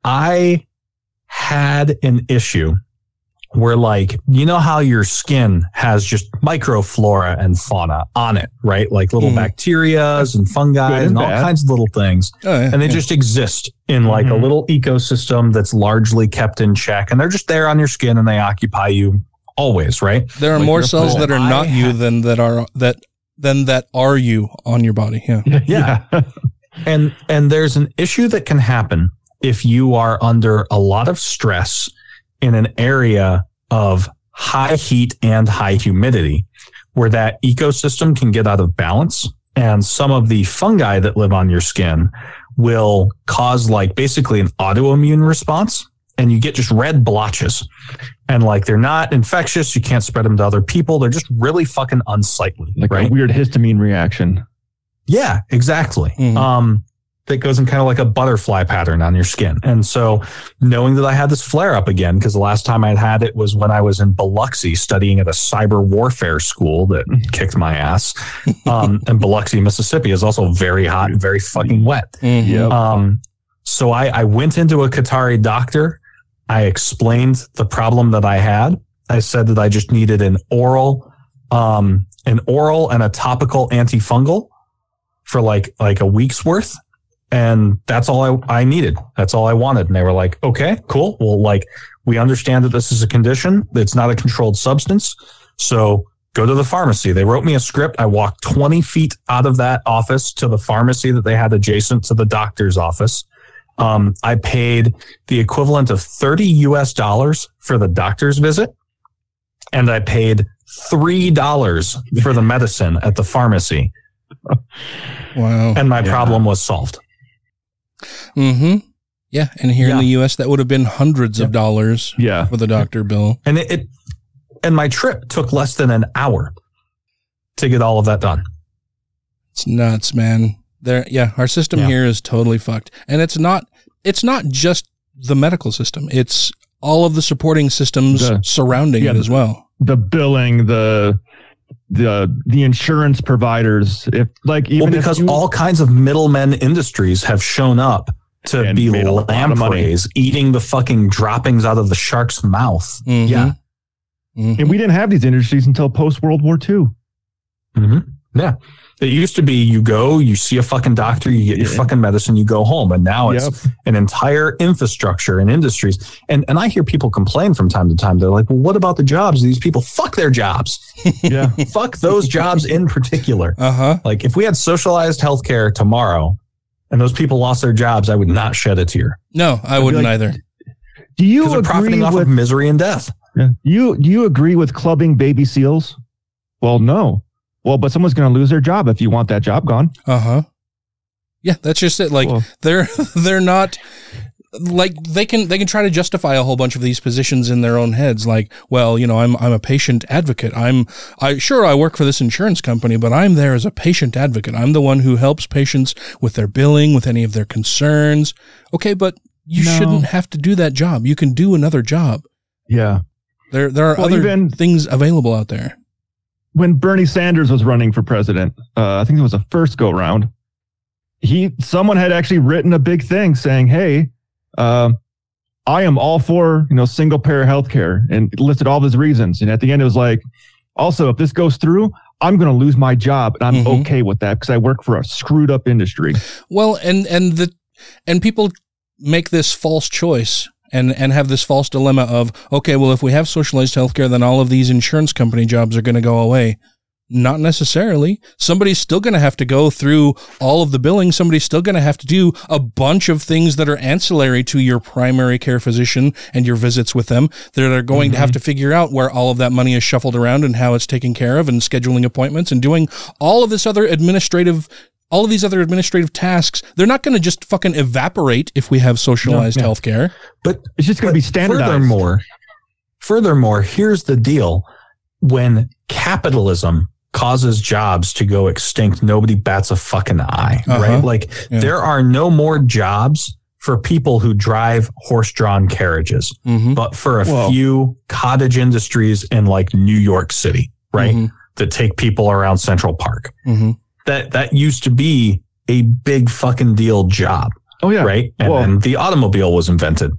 I had an issue where like, you know how your skin has just microflora and fauna on it, right? Like little Mhm. bacterias and fungi and, and all kinds of little things. Oh, yeah, And they yeah. just exist in like a Mhm. little ecosystem that's largely kept in check. And they're just there on your skin and they occupy you always, right? There are Like more cells that are I not you ha- than that are that than that are you on your body. (laughs) Yeah. Yeah. and and there's an issue that can happen if you are under a lot of stress in an area of high heat and high humidity where that ecosystem can get out of balance and some of the fungi that live on your skin will cause like basically an autoimmune response and you get just red blotches and like they're not infectious you can't spread them to other people they're just really fucking unsightly like right a weird histamine reaction. yeah, exactly. Mhm. Um, that goes in kind of like a butterfly pattern on your skin. And so knowing that I had this flare up again, because the last time I'd had it was when I was in Biloxi studying at a cyber warfare school that kicked my ass. (laughs) Um, and Biloxi, Mississippi is also very hot and very fucking wet. Mhm. Yep. Um, so I, I went into a Qatari doctor. I explained the problem that I had. I said that I just needed an oral, um, an oral and a topical antifungal for like, like a week's worth. And that's all I, I needed. That's all I wanted. And they were like, okay, cool. Well, like we understand that this is a condition. It's not a controlled substance. So go to the pharmacy. They wrote me a script. I walked 20 feet out of that office to the pharmacy that they had adjacent to the doctor's office. Um, I paid the equivalent of 30 US dollars for the doctor's visit. And I paid $3 for the medicine at the pharmacy. (laughs) Wow. And my Yeah. problem was solved. Mm-hmm. Yeah. And here in the US that would have been hundreds of dollars Yeah. for the doctor bill. And it, it, and my trip took less than an hour to get all of that done. It's nuts, man. There yeah, our system Yeah. here is totally fucked. And it's not it's not just the medical system. It's all of the supporting systems The- surrounding yeah, it as well. The billing, the the the insurance providers. If like even well, if because you- all kinds of middlemen industries have shown up to be made a lot of money. lampreys eating the fucking droppings out of the shark's mouth. Mhm. Yeah. and we didn't have these industries until post World War II. hmm Yeah. It used to be you go, you see a fucking doctor, you get your Yeah. fucking medicine, you go home. And now it's Yep. an entire infrastructure and industries. And and I hear people complain from time to time. They're like, well, what about the jobs? These people fuck their jobs. (laughs) Yeah. (laughs) fuck those jobs in particular. Uh huh. Like if we had socialized healthcare tomorrow and those people lost their jobs, I would not shed a tear. No, I wouldn't like- either. Do you Because they're agree profiting off with of misery and death. Yeah. You do you agree with clubbing baby seals? Well, no. Well, but someone's going to lose their job if you want that job gone. Uh huh. Yeah, that's just it. Like they're (laughs) they're not like they can they can try to justify a whole bunch of these positions in their own heads. Like, well, you know, I'm I'm a patient advocate. I'm I sure I work for this insurance company, but I'm there as a patient advocate. I'm the one who helps patients with their billing, with any of their concerns. Okay, but you No. shouldn't have to do that job. You can do another job. Yeah. There there are Well, other even- things available out there. When Bernie Sanders was running for president, uh, I think it was the first go round. He someone had actually written a big thing saying, "Hey, uh, I am all for you know single payer healthcare," and listed all his reasons. And at the end, it was like, also if this goes through, I'm going to lose my job, and I'm Mhm. okay with that because I work for a screwed up industry. Well, and and the and people make this false choice and and have this false dilemma of okay, well, if we have socialized healthcare, then all of these insurance company jobs are going to go away. Not necessarily. Somebody's still going to have to go through all of the billing. Somebody's still going to have to do a bunch of things that are ancillary to your primary care physician and your visits with them. That are going to have mm-hmm. to figure out where all of that money is shuffled around and how it's taken care of and scheduling appointments and doing all of this other administrative all of these other administrative tasks, they're not going to just fucking evaporate if we have socialized No, yeah. healthcare. But It's just going to be standardized. Furthermore, furthermore, here's the deal. When capitalism causes jobs to go extinct, nobody bats a fucking eye, Uh-huh. right? Like Yeah. there are no more jobs for people who drive horse-drawn carriages, Mhm. but for a Well- few cottage industries in like New York City, right? Mhm. That take people around Central Park. Mhm. That that used to be a big fucking deal job Oh yeah, right? And Well- then the automobile was invented,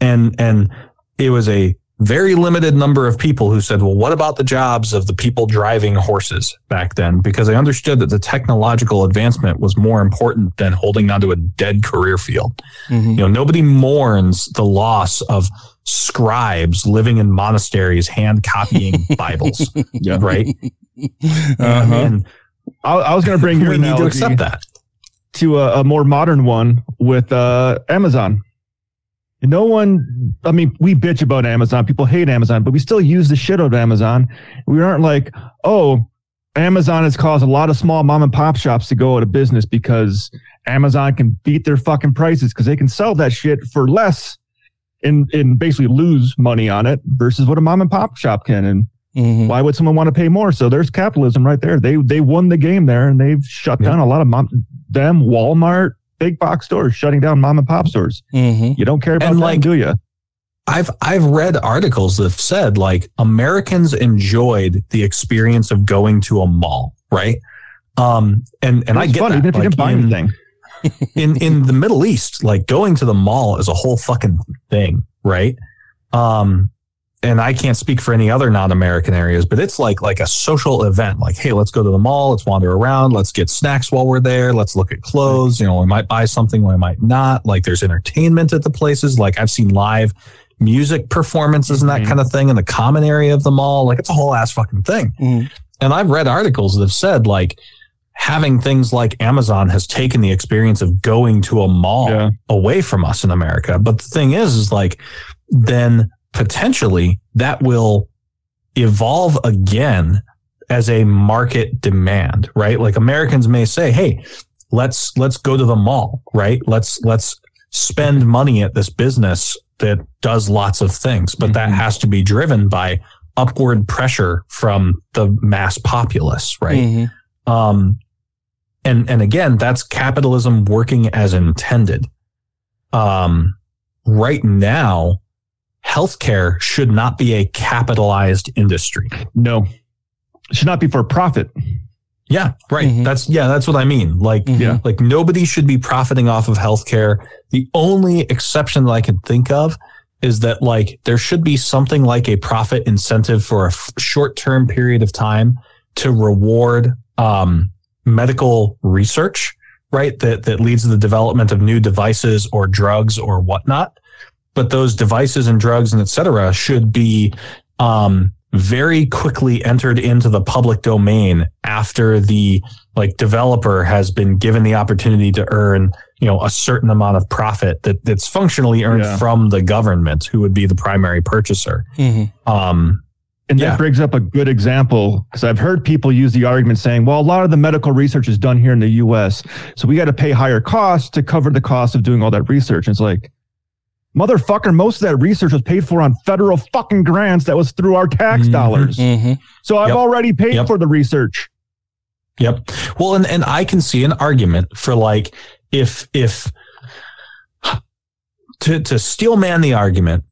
and and it was a very limited number of people who said, "Well, what about the jobs of the people driving horses back then?" Because I understood that the technological advancement was more important than holding onto a dead career field. Mhm. You know, nobody mourns the loss of scribes living in monasteries hand copying (laughs) Bibles, Yeah. right? (laughs) Uh-huh. And I, I was going to bring your (laughs) we need to accept that. to a, a more modern one with uh, Amazon. No one, I mean, we bitch about Amazon. People hate Amazon, but we still use the shit out of Amazon. We aren't like, oh, Amazon has caused a lot of small mom and pop shops to go out of business because Amazon can beat their fucking prices because they can sell that shit for less and, and basically lose money on it versus what a mom and pop shop can. And Mhm. why would someone want to pay more? So there's capitalism right there. They they won the game there, and they've shut Yeah. down a lot of mom, them Walmart, big box stores, shutting down mom and pop stores. Mhm. You don't care about And, that, like, do you? I've I've read articles that have said like Americans enjoyed the experience of going to a mall, right? Um, and and I get fun, that. even if you didn't buy in, anything. (laughs) (laughs) in in the Middle East, like going to the mall is a whole fucking thing, right? Um, and I can't speak for any other non-American areas, but it's like like a social event. Like, hey, let's go to the mall, let's wander around, let's get snacks while we're there, let's look at clothes. You know, we might buy something, we might not. Like, there's entertainment at the places. Like, I've seen live music performances and that Mhm. kind of thing in the common area of the mall. Like, it's a whole ass fucking thing. Mhm. And I've read articles that have said like having things like Amazon has taken the experience of going to a mall Yeah. away from us in America. But the thing is, is like then potentially that will evolve again as a market demand, right? Like Americans may say, Hey, let's, let's go to the mall, right? Let's, let's spend money at this business that does lots of things, but that Mhm. has to be driven by upward pressure from the mass populace, right? Mhm. Um, and and again, that's capitalism working as intended. Um, right now, healthcare should not be a capitalized industry. No, it should not be for profit. Yeah, right. That's yeah, that's what I mean. Like, Yeah. like nobody should be profiting off of healthcare. The only exception that I can think of is that like there should be something like a profit incentive for a f- short-term period of time to reward um, medical research, right? That that leads to the development of new devices or drugs or whatnot. But those devices and drugs and et cetera should be um, very quickly entered into the public domain after the like developer has been given the opportunity to earn you know a certain amount of profit that that's functionally earned Yeah. from the government who would be the primary purchaser Mm-hmm. um And Yeah. that brings up a good example because I've heard people use the argument saying, well, a lot of the medical research is done here in the US. So we got to pay higher costs to cover the cost of doing all that research. And it's like, motherfucker, most of that research was paid for on federal fucking grants that was through our tax dollars. Mm-hmm. So I've Yep. already paid Yep. for the research. Yep. Well, and, and I can see an argument for like if if to to steel man the argument,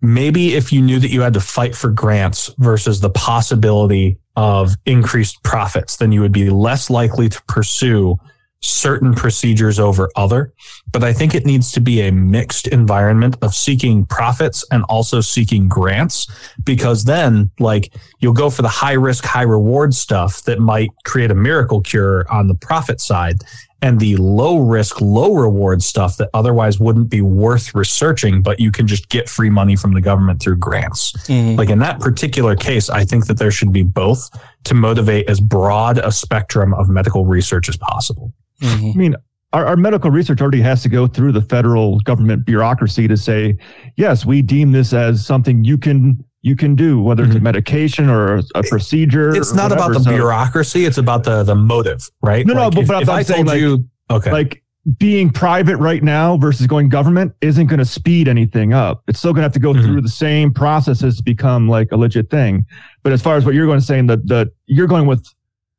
maybe if you knew that you had to fight for grants versus the possibility of increased profits, then you would be less likely to pursue certain procedures over other. But I think it needs to be a mixed environment of seeking profits and also seeking grants because then like you'll go for the high risk, high reward stuff that might create a miracle cure on the profit side and the low risk, low reward stuff that otherwise wouldn't be worth researching, but you can just get free money from the government through grants. Mhm. Like in that particular case, I think that there should be both to motivate as broad a spectrum of medical research as possible. Mm-hmm. I mean, our, our medical research already has to go through the federal government bureaucracy to say, yes, we deem this as something you can you can do, whether it's a medication or a, a procedure. Mm-hmm. It's not about the So- bureaucurity; it's about the the motive, right? No, no, Like, but, if, but if I'm I saying told like, you, okay, like being private right now versus going government isn't going to speed anything up. It's still going to have to go Mm-hmm. through the same processes to become like a legit thing. But as far as what you're going to say, the the you're going with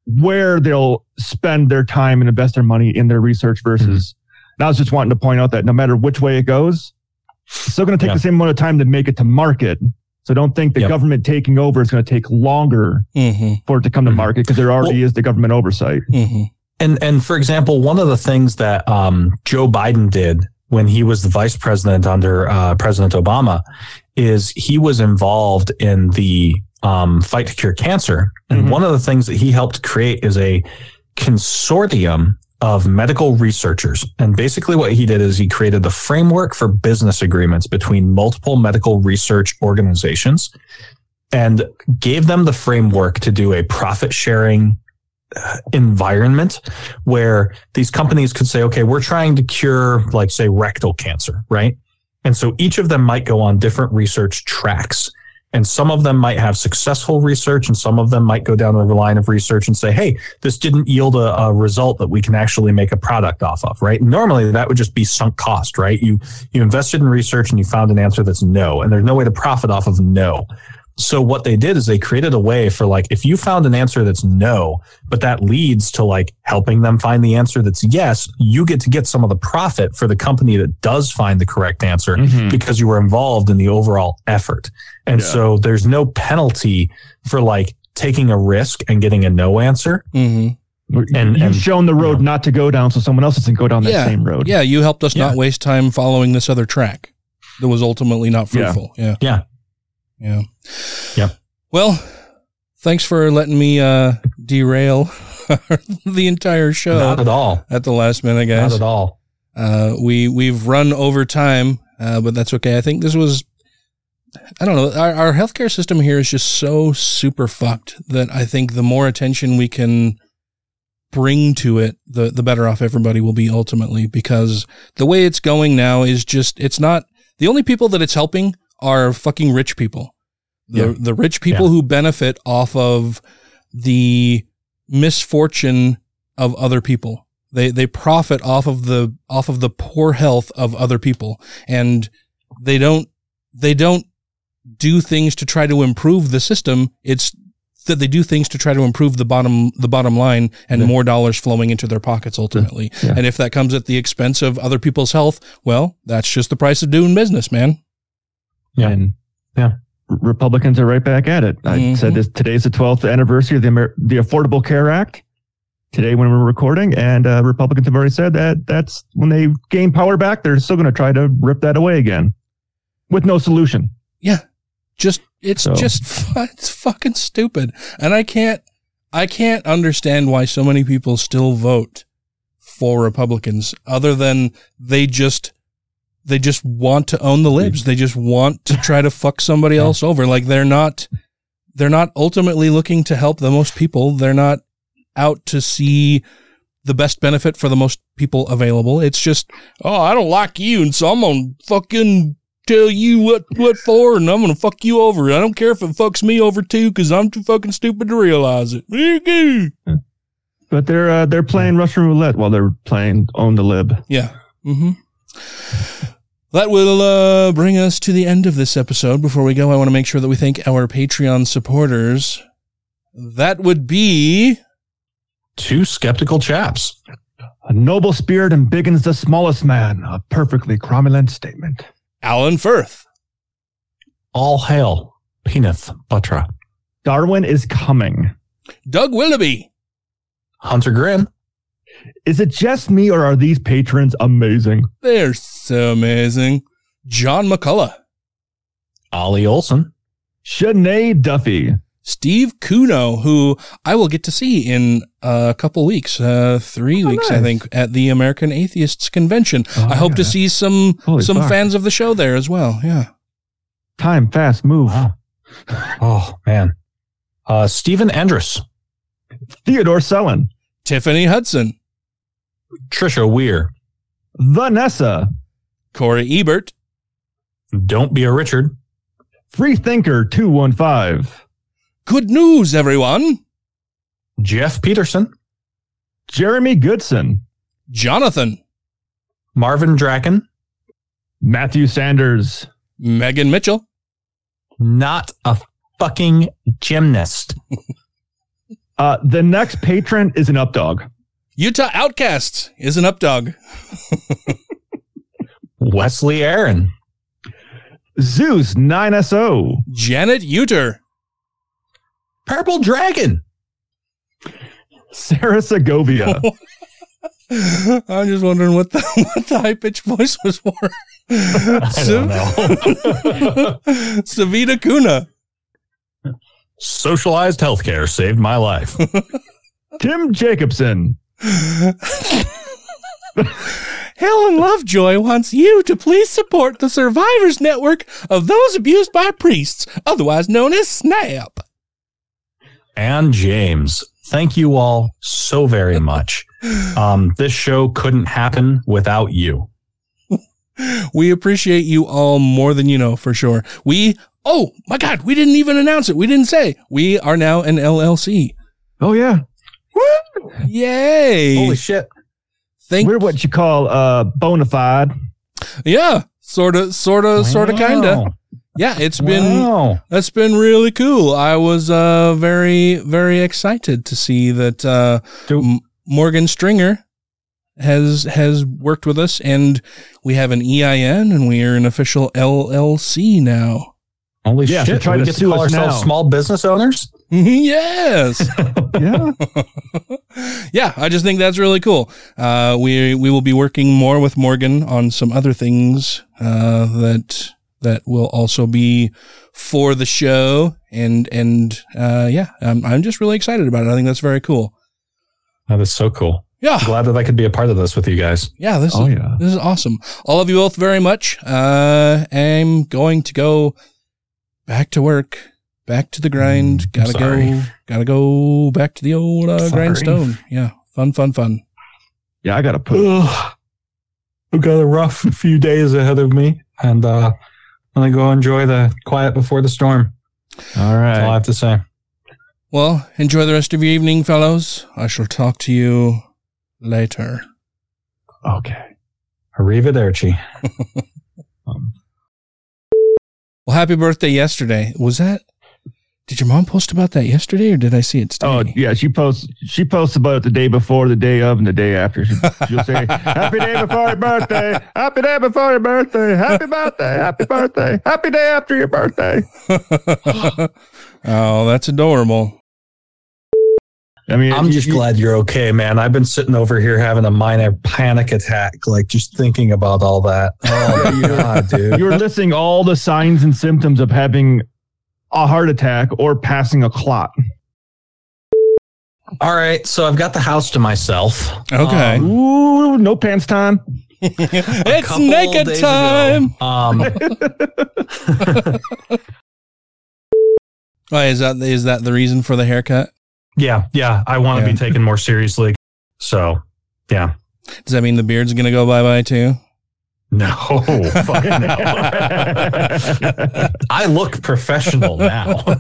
where they'll spend their time and invest their money in their research versus. Mm-hmm. And I was just wanting to point out that no matter which way it goes, it's still going to take Yeah. the same amount of time to make it to market. So don't think the Yep. government taking over is going to take longer Mm-hmm. for it to come to market because there already is the government oversight. Mm-hmm. And and for example, one of the things that um, Joe Biden did when he was the vice president under uh, President Obama is he was involved in the um, fight to cure cancer. And one of the things that he helped create is a consortium of medical researchers. And basically what he did is he created the framework for business agreements between multiple medical research organizations and gave them the framework to do a profit sharing uh, environment where these companies could say, okay, we're trying to cure, like, say, rectal cancer, right? And so each of them might go on different research tracks. And some of them might have successful research and some of them might go down the line of research and say, Hey, this didn't yield a, a result that we can actually make a product off of, right? Normally that would just be sunk cost, right? You, you invested in research and you found an answer that's no, and there's no way to profit off of no. So what they did is they created a way for like, if you found an answer that's no, but that leads to like helping them find the answer that's yes, you get to get some of the profit for the company that does find the correct answer Mhm. because you were involved in the overall effort. And Yeah. so there's no penalty for like taking a risk and getting a no answer. Mm-hmm. And- You've and, shown the road not to go down, so someone else doesn't go down that yeah. same road. Yeah, you helped us not waste time following this other track that was ultimately not Yeah. fruitful. Yeah. Yeah. Yeah. Yep. Well, thanks for letting me uh derail (laughs) the entire show Not at all. at the last minute, guys. Not at all. Uh, we we've run over time, uh, but that's okay. I think this was, I don't know, our, our healthcare system here is just so super fucked that I think the more attention we can bring to it, the the better off everybody will be ultimately. Because the way it's going now is just it's not the only people that it's helping are fucking rich people. The Yeah. the rich people Yeah. who benefit off of the misfortune of other people. They they profit off of the off of the poor health of other people and they don't they don't do things to try to improve the system. It's that they do things to try to improve the bottom the bottom line and Yeah. more dollars flowing into their pockets ultimately. Yeah. And if that comes at the expense of other people's health, well, that's just the price of doing business, man. Yeah. And Yeah. Republicans are right back at it. I Mhm. said this today's the 12th anniversary of the Amer- the Affordable Care Act. Today, when we're recording, and uh, Republicans have already said that that's when they gain power back, they're still going to try to rip that away again, with no solution. Yeah. Just it's So- just (laughs) it's fucking stupid. And I can't I can't understand why so many people still vote for Republicans other than they just they just want to own the libs. They just want to try to fuck somebody else over. Like they're not they're not ultimately looking to help the most people. They're not out to see the best benefit for the most people available. It's just, oh, I don't like you, and so I'm gonna fucking tell you what what for, and I'm gonna fuck you over. I don't care if it fucks me over too, because I'm too fucking stupid to realize it. There you go. But they're uh, they're playing Russian roulette while they're playing own the lib. Yeah. Mm-hmm. That will uh, bring us to the end of this episode. Before we go, I want to make sure that we thank our Patreon supporters. That would be Two skeptical chaps. A noble spirit embiggens the smallest man. A perfectly cromulent statement. Alan Firth, All hail, Peneth Buttra. Darwin is coming. Doug Willoughby, Hunter Grin. Is it just me, or are these patrons amazing? they're so amazing. John McCullough, Ollie Olson. Shanae Duffy. Steve Kuno, who I will get to see in a couple weeks, uh, three Oh, weeks, I think, at the American Atheists Convention. Oh, I hope to see some Holy some fuck. fans of the show there as well. Yeah. Time, fast, move. Oh, man. Uh, Stephen Andrus. Theodore Sellon. Tiffany Hudson, Trisha Weir. Vanessa. Corey Ebert, Don't be a Richard. Freethinker 215. Good news, everyone. Jeff Peterson. Jeremy Goodson. Jonathan, Marvin Draken. Matthew Sanders. Megan Mitchell, Not a fucking gymnast. (laughs) Uh, the next patron is an updog. Utah Outcasts is an updog. (laughs) Wesley Aaron. Zeus 9SO. Janet Uter, Purple Dragon. Sarah Segovia. (laughs) I'm just wondering what the (laughs) what the high pitched voice was for. I don't know. Savita Kuna, Socialized healthcare saved my life. Tim Jacobson. Helen Lovejoy wants you to please support the Survivors Network of those abused by priests, otherwise known as SNAP. and James. Thank you all so very much. Um, this show couldn't happen without you. We appreciate you all more than you know for sure. We, oh my God, we didn't even announce it. We didn't say we are now an LLC. Oh, yeah. Yay. Holy shit. Thank We're what you call uh, bona fide. Yeah, sort of, sort of, sort of, kind of. Yeah, it's been Wow. that's been really cool. I was uh very very excited to see that uh M- Morgan Stringer has has worked with us and we have an EIN and we are an official LLC now. Holy Yeah, shit. try we to get to call ourselves now. small business owners? (laughs) yes. (laughs) Yeah. yeah, I just think that's really cool. Uh, we we will be working more with Morgan on some other things uh, that that will also be for the show, and and uh, yeah, I'm I'm just really excited about it. I think that's very cool. That is so cool. Yeah. I'm glad that I could be a part of this with you guys. Yeah, this Oh, is yeah. this is awesome. All of you both very much. Uh, I'm going to go back to work, back to the grind. gotta go, gotta go back to the old uh, grindstone. Yeah, fun, fun, fun. Yeah, I got to put. Ugh. I've got a rough (laughs) few days ahead of me, and uh, I'm gonna go enjoy the quiet before the storm. All right, That's all I have to say. Well, enjoy the rest of your evening, fellows. I shall talk to you later. Okay. Arrivederci. (laughs) Well, happy birthday yesterday. Was that Did your mom post about that yesterday, or did I see it oh, today? Oh yeah, she posts she posts about it the day before, the day of, and the day after. She, she'll say, (laughs) "Happy day before your birthday, happy day before your birthday, happy birthday, happy birthday, happy day after your birthday." (laughs) oh, that's adorable. I mean, I'm just glad you're okay, man. I've been sitting over here having a minor panic attack, like just thinking about all that. (laughs) Oh my god, dude! You're listing all the signs and symptoms of having a heart attack or passing a clot. All right, so I've got the house to myself. Okay. Um, ooh, no pants time. (laughs) it's naked time. ago, um, (laughs) Why is that? Is that the reason for the haircut? Yeah, yeah, I want to Yeah. be taken more seriously. So, yeah. Does that mean the beard's gonna go bye bye too? No, (laughs) fuck no. (laughs) I look professional now. (laughs)